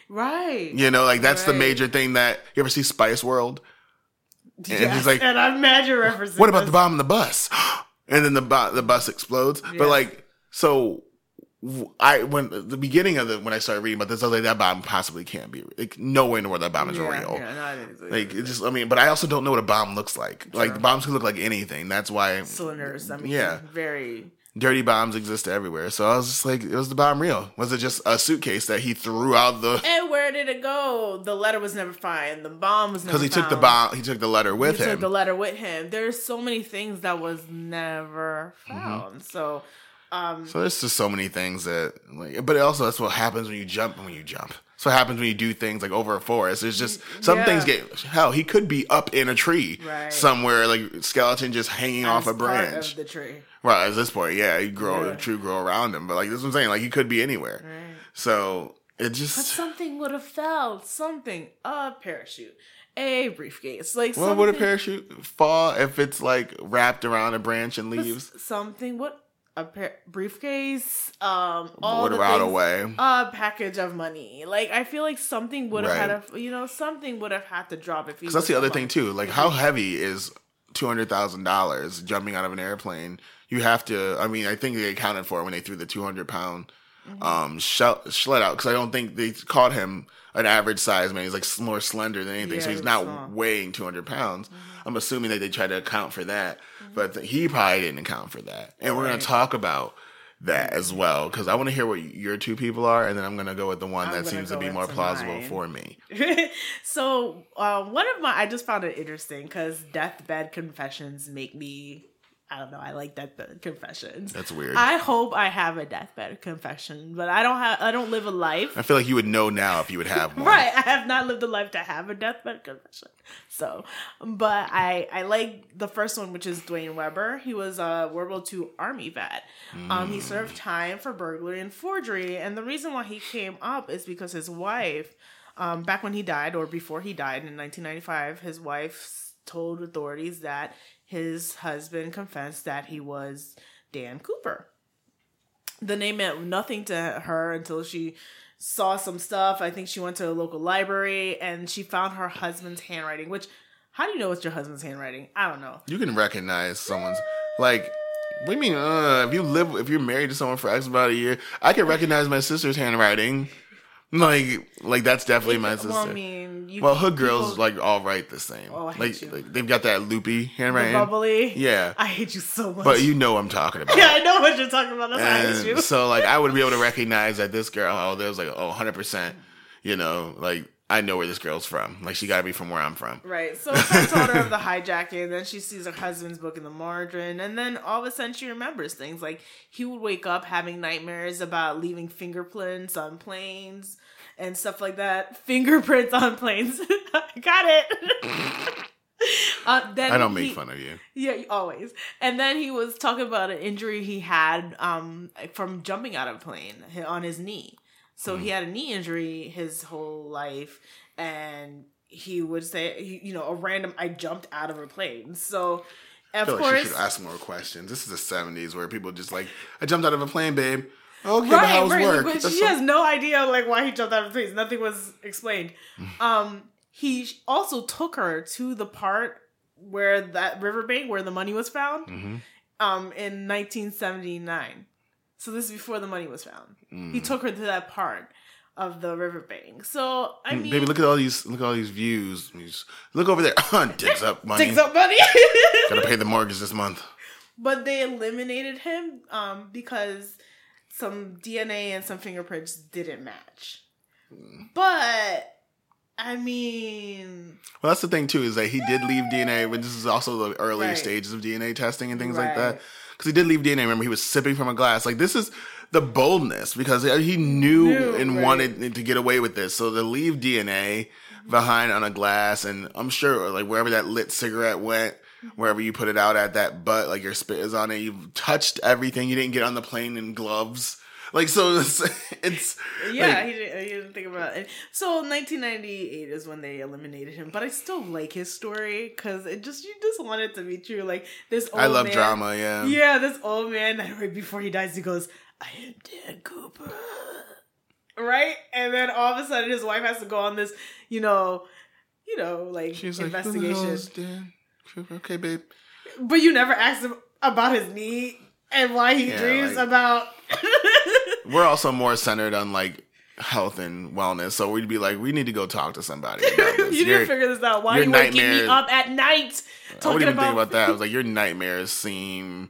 Right. You know, like that's the major thing that you ever see Spice World? And Yes, he's like, and I'm mad you're referencing. What about the bomb in the bus? and then the bu- the bus explodes. Yeah. But like, so I when the beginning of the when I started reading about this, I was like, that bomb possibly can't be like nowhere in the world that bomb is Yeah, real. yeah, no, I didn't- Like it just, I mean, but I also don't know what a bomb looks like. Like the bombs can look like anything. That's why cylinders. I mean, Yeah. very. dirty bombs exist everywhere. So I was just like, was the bomb real? Was it just a suitcase that he threw out the? And where did it go? The letter was never found. The bomb was Because he took the bomb, he took the letter with him. he him. took the letter with him. There's so many things that was never Mm-hmm. found. So, um, So there's just so many things that, like, but also that's what happens when you jump. When you jump, that's what happens when you do things like over a forest. It's just some Yeah. things get hell. He could be up in a tree Right. somewhere, like skeleton just hanging off a as branch. of the tree. Right, at this point, yeah, you grow Yeah. a tree grow around him, but like this is what I'm saying, like he could be anywhere. Right. So it just. But something would have fell. Something. A parachute. A briefcase. Like well, something. would a parachute fall if it's like wrapped around a branch and leaves? Something. What? A par- briefcase. Um. All the out things- away. A package of money. Like I feel like something would have Right. had a. You know, something would have had to drop if. Because that's the other thing too. Like, how heavy is two hundred thousand dollars jumping out of an airplane? You have to. I mean, I think they accounted for it when they threw the two hundred pound Mm-hmm. um shell, sled out. Because I don't think they caught him an average size man. He's like more slender than anything, Yeah, so he's not small. Mm-hmm. weighing two hundred pounds. I'm assuming that they tried to account for that, but he probably didn't account for that. And we're gonna talk about. That as well, because I want to hear what your two people are, and then I'm gonna go with the one I'm that seems to be more plausible mine. for me. so um, one of my I just found it interesting because deathbed confessions make me I don't know I like deathbed confessions. That's weird. I hope I have a deathbed confession, but I don't have I don't live a life. I feel like you would know now if you would have one. Right, I have not lived a life to have a deathbed confession. So, but I I like the first one, which is Duane Weber. He was a World War II Army vet. Um, he served time for burglary and forgery, and the reason why he came up is because his wife, um, back when he died or before he died in 1995, his wife told authorities that his husband confessed that he was Dan Cooper the name meant nothing to her until she saw some stuff. I think she went to a local library and she found her husband's handwriting, which how do you know it's your husband's handwriting? I don't know. You can recognize someone's like. You mean? Uh, if you live, if you're married to someone for X about a year, I can recognize my sister's handwriting Like, like that's definitely my sister. Well, I mean, you, Well, hood girls people- like all write the same. Oh, I hate like, you. like they've got that loopy the handwriting. bubbly. Yeah, I hate you so much. but you know what I'm talking about. yeah, I know what you're talking about. That's why I hate you. so like I would be able to recognize that this girl, oh, there was like oh 100 percent, you know, like I know where this girl's from. Like she got to be from where I'm from. Right. So I told her of the hijacking, then she sees her husband's book in the margin, and then all of a sudden she remembers things. Like he would wake up having nightmares about leaving fingerprints on planes and stuff like that. Fingerprints on planes. Got it. uh, then I don't make he- fun of you. Yeah, always. And then he was talking about an injury he had um, from jumping out of a plane on his knee. So Mm-hmm. he had a knee injury his whole life, and he would say, you know, a random, I jumped out of a plane. So, of feel like she should ask more questions. This is the 70s where people just like I jumped out of a plane, babe. Okay, right, how's right. work? But That's she so- has no idea like why he jumped out of a plane. Nothing was explained. Mm. Um, he also took her to the part where that riverbank where the money was found. Mhm. um in 1979. So this is before the money was found. Mm. He took her to that part of the riverbank. So I mean, Mm, Baby, look at all these look at all these views. Look over there. Digs up money. digs up money. Gotta pay the mortgage this month. but they eliminated him um because some DNA and some fingerprints didn't match. But I mean, Well, that's the thing too is that he did leave DNA, but this is also the earlier Right. stages of DNA testing and things like that. Because he did leave DNA. Remember, he was sipping from a glass. Like this is the boldness because uh, he knew, Knew, and right. wanted to get away with this. So to leave DNA behind on a glass, and I'm sure like wherever that lit cigarette went. Wherever you put it out at that butt, like your spit is on it, you've touched everything. You didn't get on the plane in gloves, like so. It's, it's yeah, like, he, didn't, he didn't think about it. So 1998 is when they eliminated him, but I still like his story because it just you just want it to be true. Like this, old I love man- drama. Yeah, Yeah, this old man right before he dies, he goes, "I am Dan Cooper," right? And then all of a sudden, his wife has to go on this, you know, you know, like She's like, "Who the hell investigation. is Dan? Okay, babe. but you never asked him about his knee and why he Yeah, dreams like- about. we're also more centered on like health and wellness. So we'd be like, we need to go talk to somebody you Your- didn't figure this out. Why your you waking me up at night I talking wouldn't even about, think about that. I was like, your nightmares seem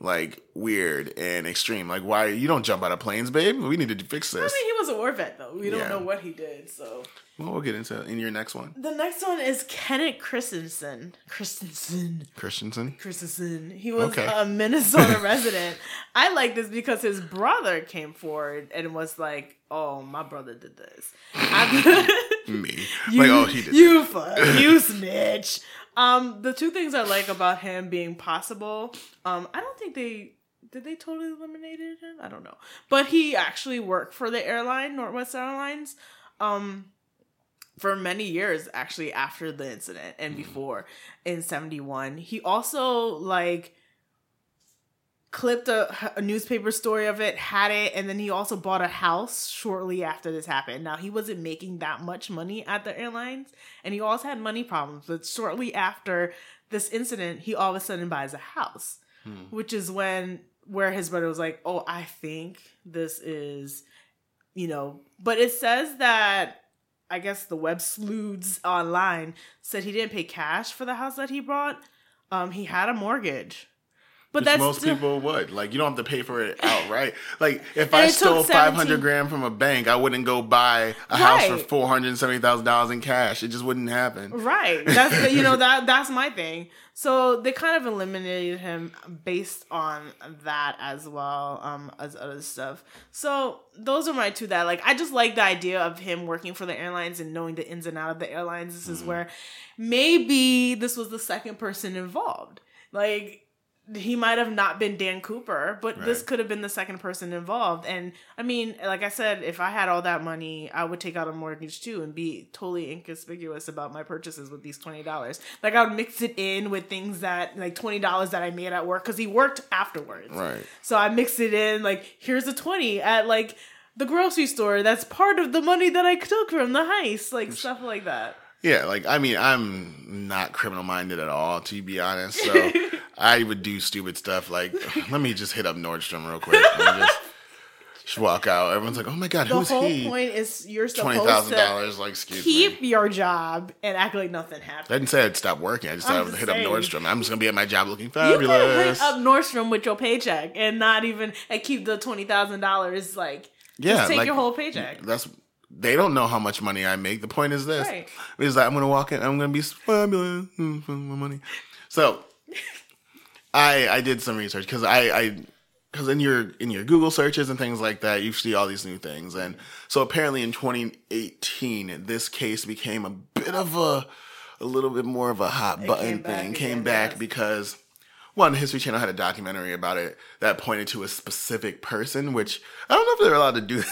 like weird and extreme. Like, why you don't jump out of planes, babe? We need to fix this. I mean, he was a war vet though. We don't Yeah. know what he did. So Well, we'll get into it in your next one, the next one is Kenneth Christiansen. Christiansen. Christiansen. Christiansen. He was Okay. a Minnesota resident. I like this because his brother came forward and was like, "Oh, my brother did this." Me, you, like, oh, he did. You fuck. You snitch. Um, the two things I like about him being possible. Um, I don't think they did they totally eliminated him. I don't know, but he actually worked for the airline Northwest Airlines. Um, for many years actually after the incident and mm-hmm. before in 71 he also like clipped a, a newspaper story of it had it and then he also bought a house shortly after this happened. Now he wasn't making that much money at the airlines and he also had money problems but shortly after this incident he all of a sudden buys a house hmm. which is when where his brother was like oh i think this is you know. But it says that I guess the web sleuths online said he didn't pay cash for the house that he bought. Um, he had a mortgage, but Which that's most still- people would. Like, you don't have to pay for it outright. Like, if I stole 500 17 grand from a bank, I wouldn't go buy a house for $470,000 in cash. It just wouldn't happen. right. That's you know that that's my thing. So they kind of eliminated him based on that as well um, as other stuff. So those are my two that like I just like the idea of him working for the airlines and knowing the ins and out of the airlines. This Mm-hmm. is where maybe this was the second person involved. Like he might have not been Dan Cooper, but this could have been the second person involved. And I mean, like I said, if I had all that money, I would take out a mortgage too and be totally inconspicuous about my purchases with these twenty dollars. Like I would mix it in with things that like twenty dollars that I made at work because he worked afterwards. Right. So I mixed it in. Like here's a twenty at like the grocery store. That's part of the money that I took from the heist. Like stuff like that. Yeah, like I mean, I'm not criminal minded at all, to be honest. So I would do stupid stuff like, let me just hit up Nordstrom real quick. Me just Just walk out. Everyone's like, "Oh my god, who is it? The who's whole he?" point is you're Twenty supposed thousand to dollars. Like, excuse keep me. your job and act like nothing happened. I didn't say I'd stop working. I just said I'm would just hit up. Nordstrom. I'm just gonna be at my job looking You could hit fabulous. up Nordstrom with your paycheck and not even and keep the twenty thousand dollars. Like, Yeah, just take like- your whole paycheck. That's they don't know how much money I make. The point is this: Right. is that I'm gonna walk in, I'm gonna be fabulous, mm, for my money. So, I I did some research because I I because in your in your Google searches and things like that, you see all these new things, and so apparently in 2018, this case became a bit of a a little bit more of a hot button came thing. Came back yes. because one History Channel had a documentary about it that pointed to a specific person, which I don't know if they're allowed to do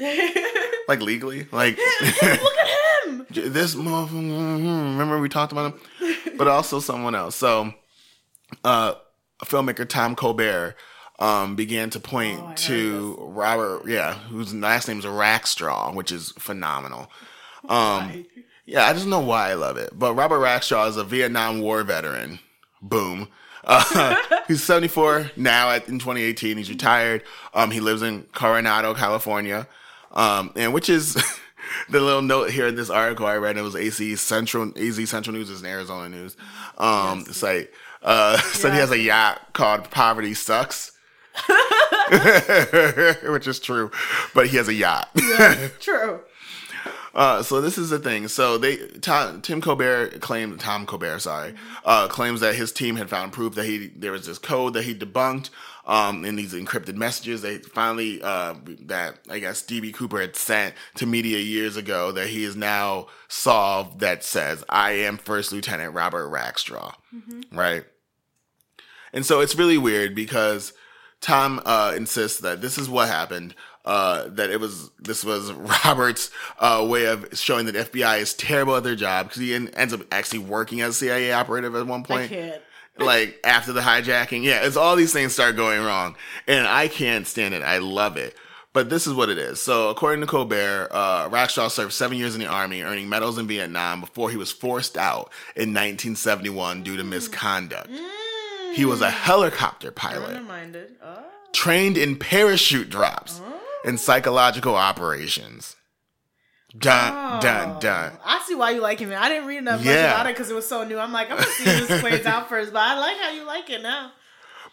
that. like legally, like Look at him. this motherfucker. Hmm, hmm, hmm. Remember we talked about him, but also someone else. So, uh, filmmaker Tom Colbert um, began to point Oh, to Robert, yeah, whose last name is Rackstraw, which is phenomenal. Um, yeah, I just know why I love it. But Robert Rackstraw is a Vietnam War veteran. Boom. Uh, he's 74 now at, in 2018. He's retired. Um, he lives in Coronado, California. Um, and which is the little note here in this article I read. It was AC Central, AZ Central News is an Arizona news, um, site. Uh, said he has a yacht called Poverty Sucks. which is true, but he has a yacht. True. Uh, so this is the thing. So they Tom, Tim Colbert claimed Tom Colbert, sorry, uh, claims that his team had found proof that he there was this code that he debunked um, in these encrypted messages. They finally uh, that I guess DB Cooper had sent to media years ago that he is now solved. That says I am First Lieutenant Robert Rackstraw, right? And so it's really weird because Tom uh, insists that this is what happened. Uh, that it was this was Robert's uh, way of showing that FBI is terrible at their job because he en- ends up actually working as a CIA operative at one I point. can't. Like after the hijacking, yeah, it's all these things start going wrong, and I can't stand it. I love it. But this is what it is. So, according to Colbert, uh, Rackstraw served seven years in the army, earning medals in Vietnam before he was forced out in 1971 due to misconduct. He was a helicopter pilot. Oh. trained in parachute drops and psychological operations. Dun, dun, dun. I see why you like him. I didn't read enough much Yeah. about it because it was so new. I'm like, I'm gonna see this plays out first, but I like how you like it now.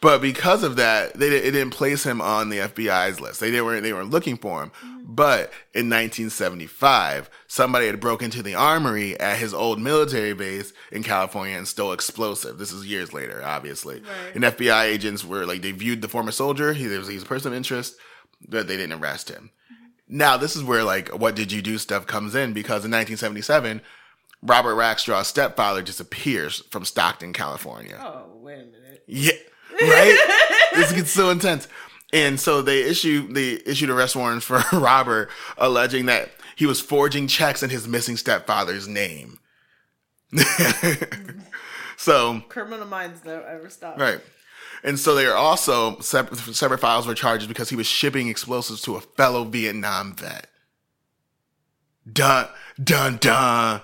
But because of that, they it didn't place him on the FBI's list. They they weren't looking for him. Mm-hmm. But in 1975, somebody had broke into the armory at his old military base in California and stole explosive. This is years later, obviously. Right. And FBI agents were like they viewed the former soldier. He was he's a person of interest, but they didn't arrest him. Now this is where like what did you do stuff comes in because in 1977, Robert Rackstraw's stepfather disappears from Stockton, California. Oh, wait a minute. Yeah, right. this gets so intense, and so they issue they issued arrest warrants for Robert, alleging that he was forging checks in his missing stepfather's name. so Criminal minds don't ever stop. right, and so they are also separate, separate files were charged because he was shipping explosives to a fellow Vietnam vet. Dun dun dun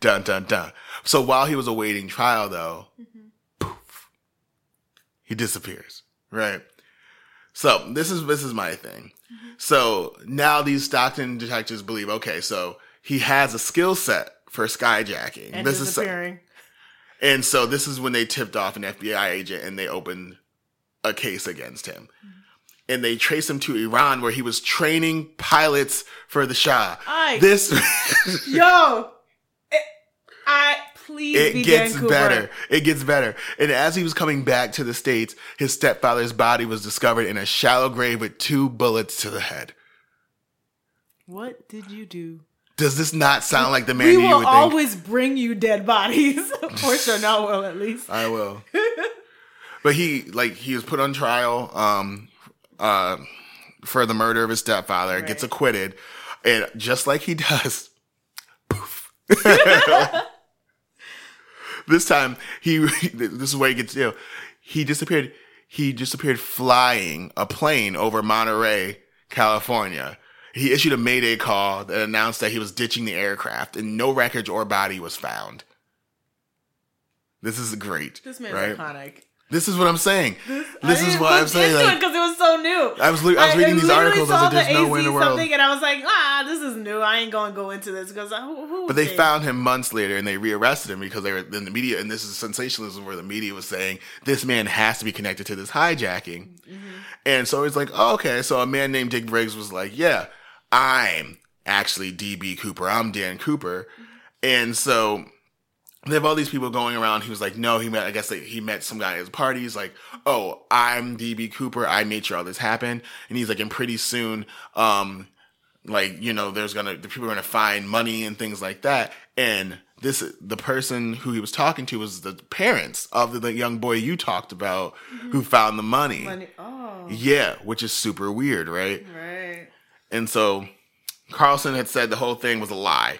dun dun dun. So while he was awaiting trial, though, mm-hmm. poof, he disappears. Right. So this is this is my thing. Mm-hmm. So now these Stockton detectives believe, okay, so he has a skill set for skyjacking. And this is disappearing. And so this is when they tipped off an FBI agent and they opened a case against him. Mm-hmm. And they traced him to Iran where he was training pilots for the Shah. Aye. This Yo, it, I please it gets better. It gets better. And as he was coming back to the States, his stepfather's body was discovered in a shallow grave with two bullets to the head. What did you do? Does this not sound like the man we you will think? always bring you dead bodies. or Chanel will at least. I will. but he like he was put on trial um uh for the murder of his stepfather, gets acquitted, and just like he does, poof. this time he this is where he gets you know, he disappeared he disappeared flying a plane over Monterey, California. He issued a mayday call that announced that he was ditching the aircraft and no wreckage or body was found. This is great. This man's right? iconic. This is what I'm saying. This, I is what I'm saying. it Like, because it was so new. I was li- I was reading these literally articles. I was like, "There's the nowhere in the world." something, and I was like, ah, this is new. I ain't gonna go into this because who, who But they thinks? found him months later and they rearrested him because they were in the media. And this is sensationalism where the media was saying this man has to be connected to this hijacking. And so it's like, oh, okay. So a man named Dick Briggs was like, yeah, I'm actually DB Cooper. I'm Dan Cooper. And so they have all these people going around. He was like, no, he met, I guess they, he met some guy at his party. He's like, oh, I'm DB Cooper. I made sure all this happened. And he's like, and pretty soon, um, like you know there's gonna the people are gonna find money and things like that and this the person who he was talking to was the parents of the, the young boy you talked about who found the money. Money- Oh, yeah which is super weird right right. And so carlson had said the whole thing was a lie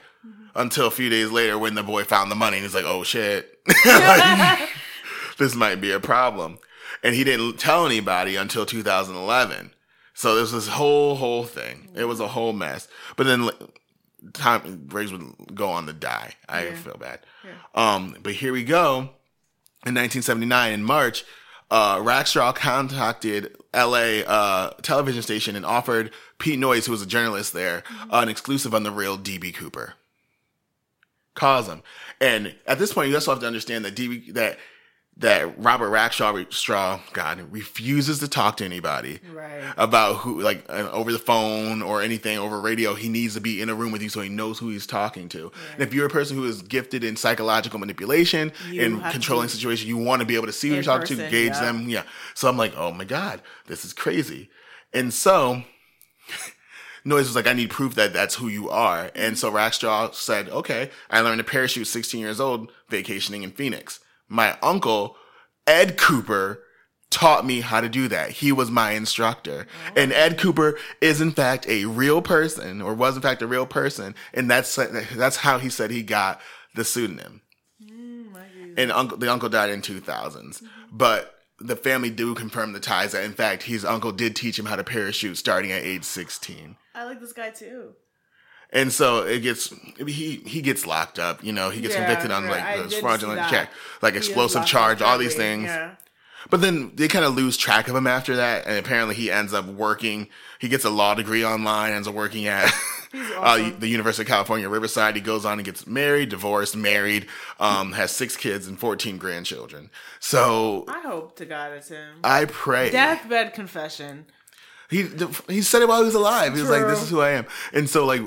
until a few days later when the boy found the money and he's like oh shit Like, this might be a problem and he didn't tell anybody until 2011 so this whole whole thing. It was a whole mess. But then Tom Briggs would go on to die. I feel bad. Um, but here we go. In 1979, in March, uh, Rackstraw contacted LA uh, television station and offered Pete Noyes, who was a journalist there, uh, an exclusive on the real DB Cooper. Him, and at this point, you also have to understand that DB that that Robert Rackshaw Straw, God, refuses to talk to anybody Right. about who, like uh, over the phone or anything over radio. He needs to be in a room with you so he knows who he's talking to. And if you're a person who is gifted in psychological manipulation and controlling situations, you want to be able to see who you're talking to, gauge yeah. them. Yeah. So I'm like, oh my God, this is crazy. And so Noyes was like, I need proof that that's who you are. And so Rackstraw said, okay, I learned to parachute 16 years old vacationing in Phoenix. My uncle, Ed Cooper, taught me how to do that. He was my instructor. And Ed Cooper is in fact a real person or was in fact a real person. And that's, that's how he said he got the pseudonym. And uncle, the uncle died in 2000s. But the family do confirm the ties that in fact his uncle did teach him how to parachute starting at age 16. I like this guy too. And so it gets he he gets locked up. You know, he gets Yeah, convicted on. Like the fraudulent check, like He explosive charge, all these things. Yeah. But then they kind of lose track of him after that, and apparently he ends up working. He gets a law degree online, ends up working at uh, the University of California, Riverside. He goes on and gets married, divorced, married, um, has six kids and fourteen grandchildren. So I hope to God it's him. I pray Deathbed confession. he he said it while he was alive. He was like, "This is who I am," and so like.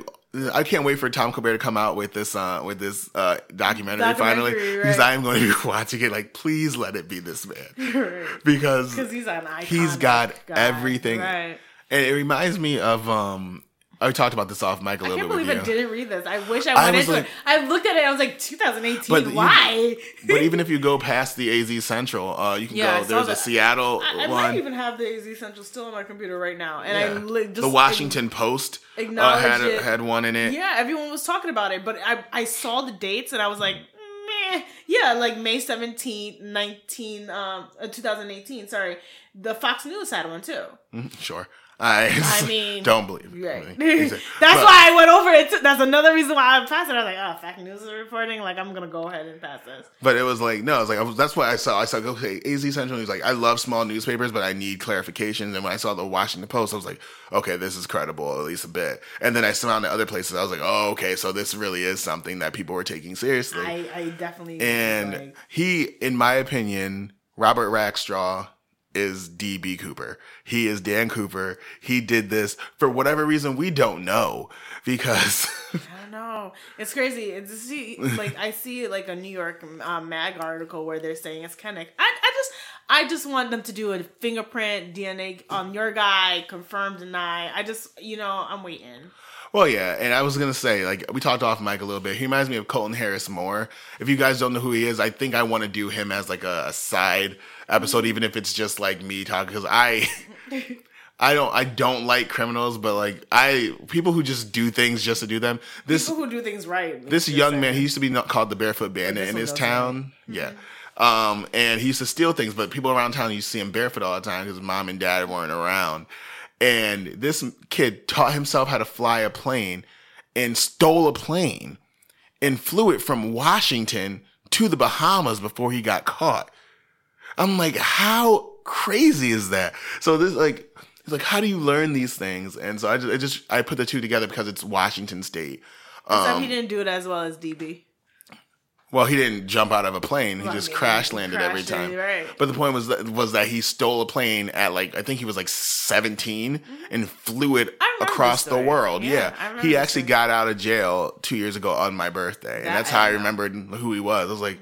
I can't wait for Tom Colbert to come out with this uh with this uh documentary, finally Documentary, because right. I am going to be watching it. Like, please let it be this man Because because he's an icon. he's got everything. Right. And it reminds me of um I talked about this off mic a I little can't bit believe with I didn't read this. I wish I I went was into like- it. I looked at it. I was like, 2018. But you- Why? but even if you go past the AZ Central, uh you can Yeah, go there's a that. Seattle I, I one. might even have the AZ Central still on my computer right now, and I Yeah. li- just the Washington Post uh, had had one in it. Yeah, everyone was talking about it, but I I saw the dates and I was like, meh. Yeah, like May 17th, 19, um, uh, 2018. Sorry, the Fox News had one too. Mhm, Sure. I, I mean, don't believe it. Right. I mean, That's but- why I went over it. Too. That's another reason why I passed it. I was like, oh, Fox News is reporting. Like, I'm gonna go ahead and pass this. But it was like no, I was like I was, that's why I saw. I saw okay, AZ Central. He's like I love small newspapers, but I need clarifications. And when I saw the Washington Post, I was like, okay, this is credible at least a bit. And then I found the other places. I was like, oh, okay, so this really is something that people were taking seriously. I, I definitely and like, he, in my opinion, Robert Rackstraw is DB Cooper. He is Dan Cooper. He did this for whatever reason we don't know because I don't know. It's crazy. It's like I see like a New York um, Mag article where they're saying it's kind of. I, I just I just want them to do a fingerprint DNA on your guy, confirm, deny. I just you know I'm waiting. Well, yeah, and I was gonna say, like, we talked off mic a little bit. He reminds me of Colton Harris-Moore. If you guys don't know who he is, I think I want to do him as like a, a side episode, even if it's just like me talking, because I, I don't, I don't like criminals, but like I, people who just do things just to do them. This People who do things right. this young saying. man, he used to be called the Barefoot Bandit in his town. Yeah. Um, and he used to steal things, but people around town, you see him barefoot all the time because mom and dad weren't around. And this kid taught himself how to fly a plane and stole a plane and flew it from Washington to the Bahamas before he got caught. I'm like, how crazy is that? So this like it's like how do you learn these things? And so I just, I just I put the two together because it's Washington State. Except Um, he didn't do it as well as DB. Well, he didn't jump out of a plane; he Well, just crash landed every time. right. But the point was that was that he stole a plane at like I think he was like 17 and flew it Mm-hmm. Across this the world. Yeah, Yeah, he actually got out of jail two years ago on my birthday, and That that's how I I remembered who he was. I was like,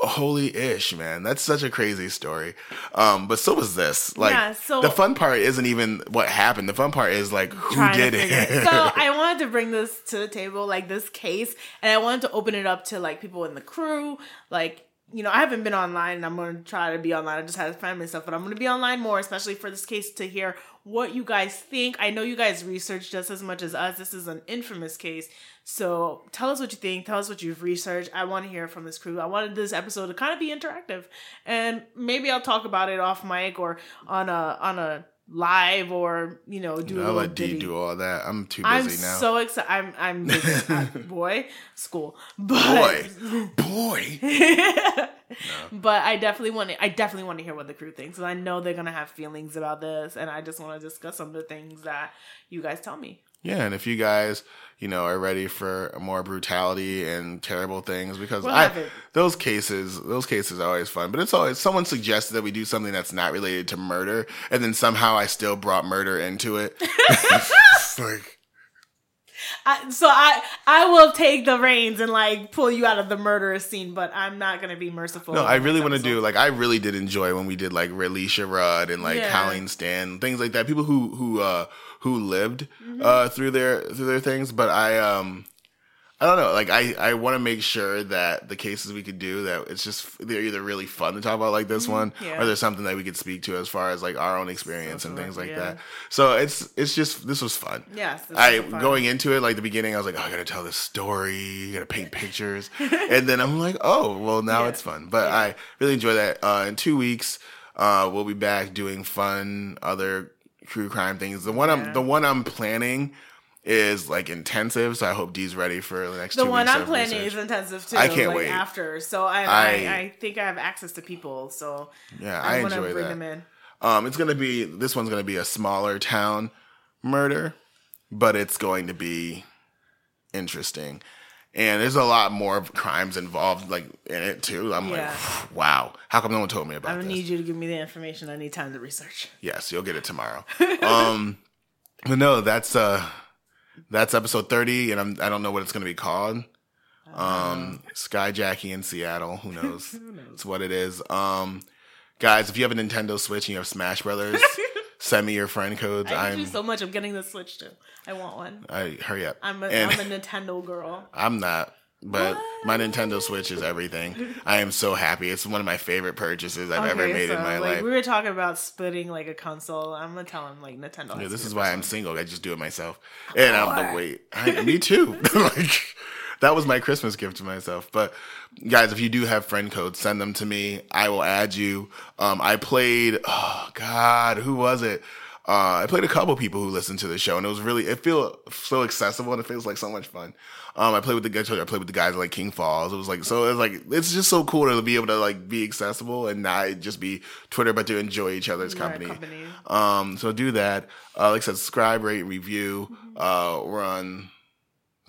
holy ish, man, that's such a crazy story. Um, but so was this. Like Yeah, so- the fun part isn't even what happened. The fun part is like who did to it. So I wanted to bring this to the table, like this case, and I wanted to open it up to like people in the crew. Like, you know, I haven't been online, and I'm going to try to be online. I just had family stuff, but I'm going to be online more, especially for this case, to hear what you guys think. I know you guys researched just as much as us. This is an infamous case. So tell us what you think. Tell us what you've researched. I want to hear from this crew. I wanted this episode to kind of be interactive, and maybe I'll talk about it off mic or on a on a live or you know do I'll let D do all that. I'm too busy now. I'm so excited. I'm I'm busy. Uh, boy school, but boy, boy. but I definitely want to. I definitely want to hear what the crew thinks, and I know they're gonna have feelings about this, and I just want to discuss some of the things that you guys tell me. Yeah, and if you guys, you know, are ready for more brutality and terrible things, because We'll I, those cases, those cases are always fun. But it's always someone suggested that we do something that's not related to murder, and then somehow I still brought murder into it. Like, I, so I I will take the reins and like pull you out of the murderous scene, but I'm not gonna be merciful. no, I really want to do like I really did enjoy when we did like Relisha Rudd and like Yeah. Colleen Stan, things like that. People who who uh who lived Mm-hmm. uh through their through their things, but I um. I don't know. Like I, I want to make sure that the cases we could do that it's just they're either really fun to talk about like this one, Mm-hmm. Yeah. or there's something that we could speak to as far as like our own experience and things like yeah. that. So it's it's just this was fun. Yes, I fun. going into it like the beginning, I was like, oh, I gotta tell this story, gotta paint pictures, and then I'm like, oh, well now Yeah. it's fun. But. I really enjoy that. Uh, in two weeks, uh, we'll be back doing fun other true crime things. The one Yeah. I'm the one I'm planning is like intensive, so I hope D's ready for the next. The one I'm planning research. is intensive too. I can't like, wait. after. So I, I I- I think I have access to people. So Yeah, I, I, want to enjoy bring that. them in. Um, it's gonna be this one's gonna be a smaller town murder, but it's going to be interesting. And there's a lot more crimes involved, like in it too. I'm Yeah. like, wow, how come no one told me about this? I don't this? need you to give me the information. I need time to research. yes, you'll get it tomorrow. um, but no, that's uh, that's episode 30, and I'm I don't know what it's gonna be called. Um, Skyjacking in Seattle. Who knows? Who knows? It's what it is. Um, guys, if you have a Nintendo Switch and you have Smash Brothers, send me your friend codes. I I'm you so much. I'm getting the Switch too. I want one. I hurry up. I'm a, and am a Nintendo girl. I'm not, but What? my Nintendo Switch is everything. I am so happy. It's one of my favorite purchases I've ever Okay, made in my like, life. We were talking about splitting like a console. I'm gonna tell him like Nintendo. Yeah, this is why I'm single. I just do it myself, and I'm Boy. the wait. I, me too. like that was my Christmas gift to myself. But guys, if you do have friend codes, send them to me. I will add you. Um, I played. Oh God, who was it? Uh, I played a couple people who listened to the show, and it was really it feels so accessible and it feels like so much fun. Um, I played with the guys. I played with the guys like King Falls. It was like so. It's like it's just so cool to be able to like be accessible and not just be Twitter, but to enjoy each other's company. company. Um, so do that. Uh, like I said, subscribe, rate, review. Uh, we're on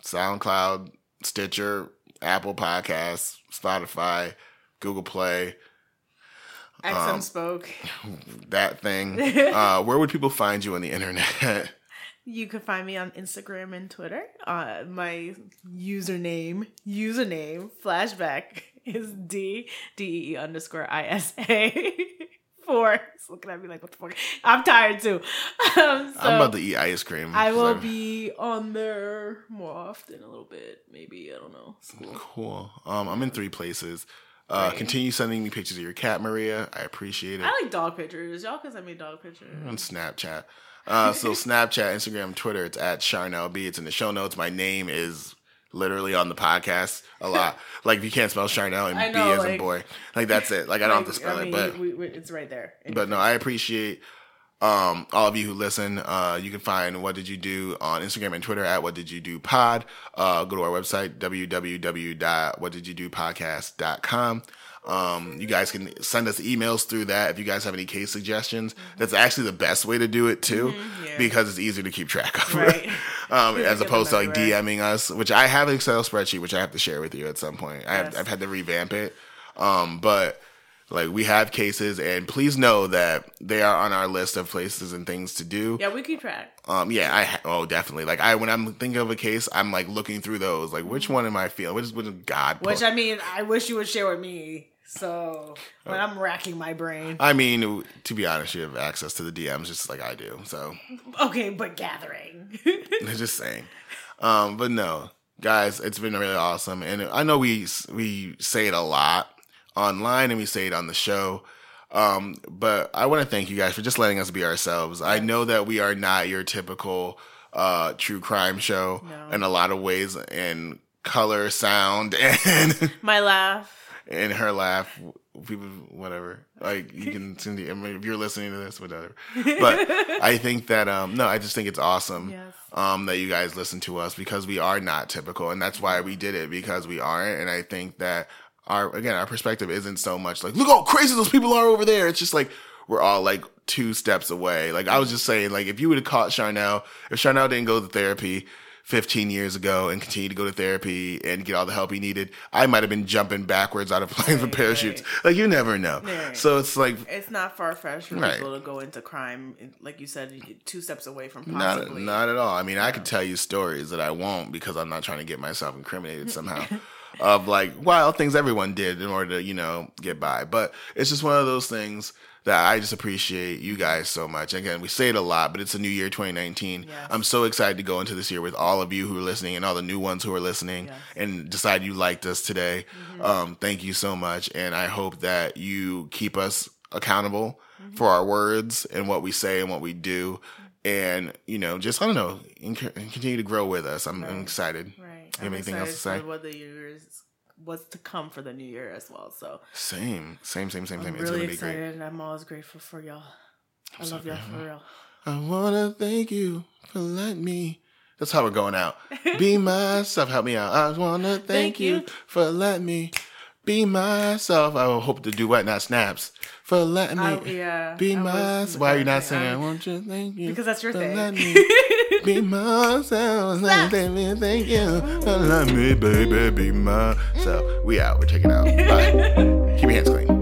SoundCloud, Stitcher, Apple Podcasts, Spotify, Google Play, XM Um, spoke. that thing. uh, where would people find you on the internet? You can find me on Instagram and Twitter. Uh, my username, username, flashback is D D E E underscore I S A. Four. It's looking at me like, what the fuck? I'm tired too. Um, so I'm about to eat ice cream. I will I'm- be on there more often, a little bit. Maybe, I don't know. School. cool. Um, I'm in three places. Uh, Right. continue sending me pictures of your cat, Maria. I appreciate it. I like dog pictures. Y'all can send me dog pictures. on Snapchat. Uh, so Snapchat, Instagram, Twitter, it's at Chanel B. It's in the show notes. My name is literally on the podcast a lot. like if you can't spell Chanel and B as in like- boy, like that's it. Like I don't have to spell I it, but we, we, it's right there. but no, I appreciate um, all of you who listen. Uh, you can find What Did You Do on Instagram and Twitter at What Did You Do Pod. Uh, go to our website, www.whatdidyoudopodcast.com. Um, you guys can send us emails through that if you guys have any case suggestions. That's actually the best way to do it too, Mm-hmm. yeah. because it's easier to keep track of. Right. um, as opposed to like. DMing us, which I have an Excel spreadsheet, which I have to share with you at some point. I have, I've had to revamp it. Um, but like we have cases, and please know that they are on our list of places and things to do. Yeah, we keep track. Um, yeah, I ha- oh definitely. Like I when I'm thinking of a case, I'm like looking through those. Like which one am I feeling? Which which God? Which I mean, I wish you would share with me. So when I'm racking my brain. I mean, to be honest, you have access to the DMs just like I do. So Okay, but gathering. just saying. Um, but no, guys, it's been really awesome, and I know we we say it a lot online and we say it on the show. Um, but I want to thank you guys for just letting us be ourselves. I know that we are not your typical uh true crime show No. in a lot of ways in color, sound, and my laugh. and her laugh. People, whatever. Like you can, Cindy. I mean, if you're listening to this, whatever. But I think that um, no, I just think it's awesome Yes. um, that you guys listen to us because we are not typical, and that's why we did it because we aren't. And I think that our again our perspective isn't so much like look how crazy those people are over there. It's just like we're all like two steps away. Like I was just saying, like if you would have caught Chanel, if Chanel didn't go to therapy. 15 years ago and continue to go to therapy and get all the help he needed, I might have been jumping backwards out of planes with parachutes. right. Like you never know. Right. So it's like It's not far fetched for Right. people to go into crime, like you said, two steps away from Not, possibly. not at all. I mean, I could tell you stories that I won't because I'm not trying to get myself incriminated somehow of like wild things everyone did in order to, you know, get by. But it's just one of those things that I just appreciate you guys so much. Again, we say it a lot, but it's a new year 2019. Yes. I'm so excited to go into this year with all of you who are listening and all the new ones who are listening Yes. and decide you liked us today. Mm-hmm. Um, thank you so much. And I hope that you keep us accountable mm-hmm. for our words and what we say and what we do. Mm-hmm. And, you know, just, I don't know, enc- continue to grow with us. I'm, I'm excited. Right. You have anything else to say? What the year is, what's to come for the new year as well. So Same, same, same, same, same. I'm It's really to be excited, great. and I'm always grateful for y'all. I so love y'all for real. I want to thank you for letting me. That's how we're going out. Be myself. Help me out. I want to thank, Thank you. you. for letting me be myself. I will hope to do what, not snaps. For letting me I- yeah, be myself. Why are you not saying, singing? I um, want to thank you. Because that's your thing. letting me be myself. Thank me, thank you letting me, baby, be myself. We out. We're taking out. Bye. Keep your hands clean.